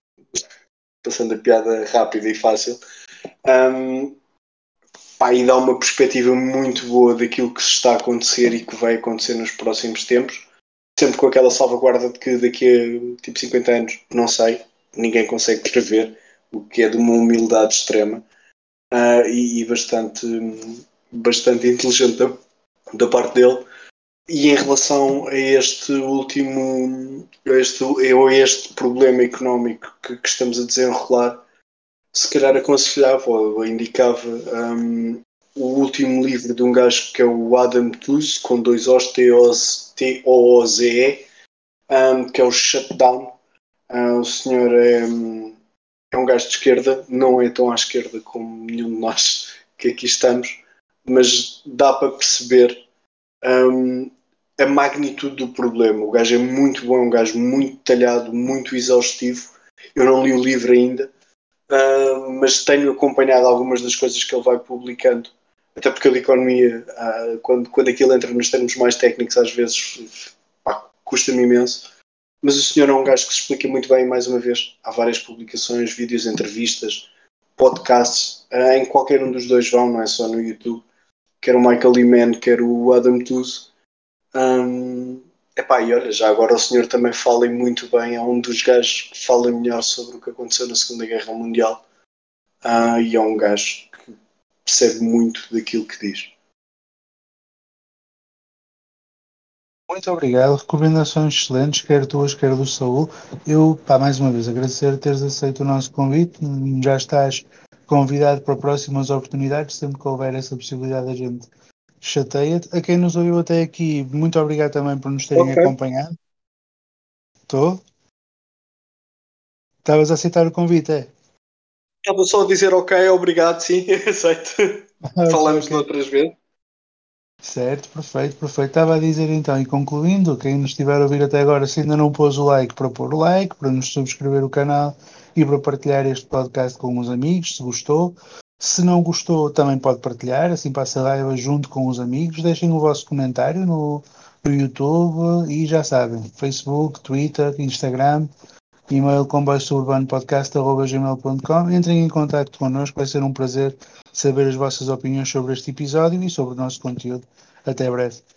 passando a piada rápida e fácil. Um, pá, e dá uma perspectiva muito boa daquilo que está a acontecer e que vai acontecer nos próximos tempos. Sempre com aquela salvaguarda de que daqui a tipo 50 anos, não sei, ninguém consegue prever, o que é de uma humildade extrema uh, e, e, bastante, bastante inteligente da, da, parte dele. e em relação a este último, a este, a este problema económico que, que estamos a desenrolar, se calhar aconselhava ou indicava um, o último livro de um gajo que é o Adam Tooze, com dois O's, T-O-O-Z-E, um, que é o Shutdown. Uh, o senhor é, é um gajo de esquerda, não é tão à esquerda como nenhum de nós que aqui estamos, mas dá para perceber um, a magnitude do problema. O gajo é muito bom, é um gajo muito detalhado, muito exaustivo. Eu não li o livro ainda, uh, mas tenho acompanhado algumas das coisas que ele vai publicando. Até porque a economia, uh, quando, quando aquilo entra nos termos mais técnicos, às vezes custa-me imenso. Mas o senhor é um gajo que se explica muito bem, mais uma vez. Há várias publicações, vídeos, entrevistas, podcasts. Uh, em qualquer um dos dois vão, não é só no YouTube. Quer o Michael Lehman, quer o Adam Tooze. Um, epá, e olha, já agora o senhor também fala muito bem. É um dos gajos que fala melhor sobre o que aconteceu na Segunda Guerra Mundial. Uh, e é um gajo que percebe muito daquilo que diz. Muito obrigado, recomendações excelentes, quer tuas, quer do Saúl. Eu, pá, mais uma vez, agradecer teres aceito o nosso convite. Já estás convidado para próximas oportunidades, sempre que houver essa possibilidade a gente chateia-te. A quem nos ouviu até aqui, muito obrigado também por nos terem okay. acompanhado. Estou? Estavas a aceitar o convite, é? Estava só a dizer ok, obrigado, sim, aceito. Falamos okay. outras vezes. Certo, perfeito, perfeito. Estava a dizer então, e concluindo, quem nos estiver a ouvir até agora, se ainda não pôs o like, para pôr o like, para nos subscrever o canal e para partilhar este podcast com os amigos, se gostou. Se não gostou, também pode partilhar, assim passa a raiva junto com os amigos. Deixem o vosso comentário no, no YouTube e já sabem, Facebook, Twitter, Instagram, e-mail comboiosuburbanopodcast.gmail.com Entrem em contato connosco, vai ser um prazer saber as vossas opiniões sobre este episódio e sobre o nosso conteúdo. Até breve.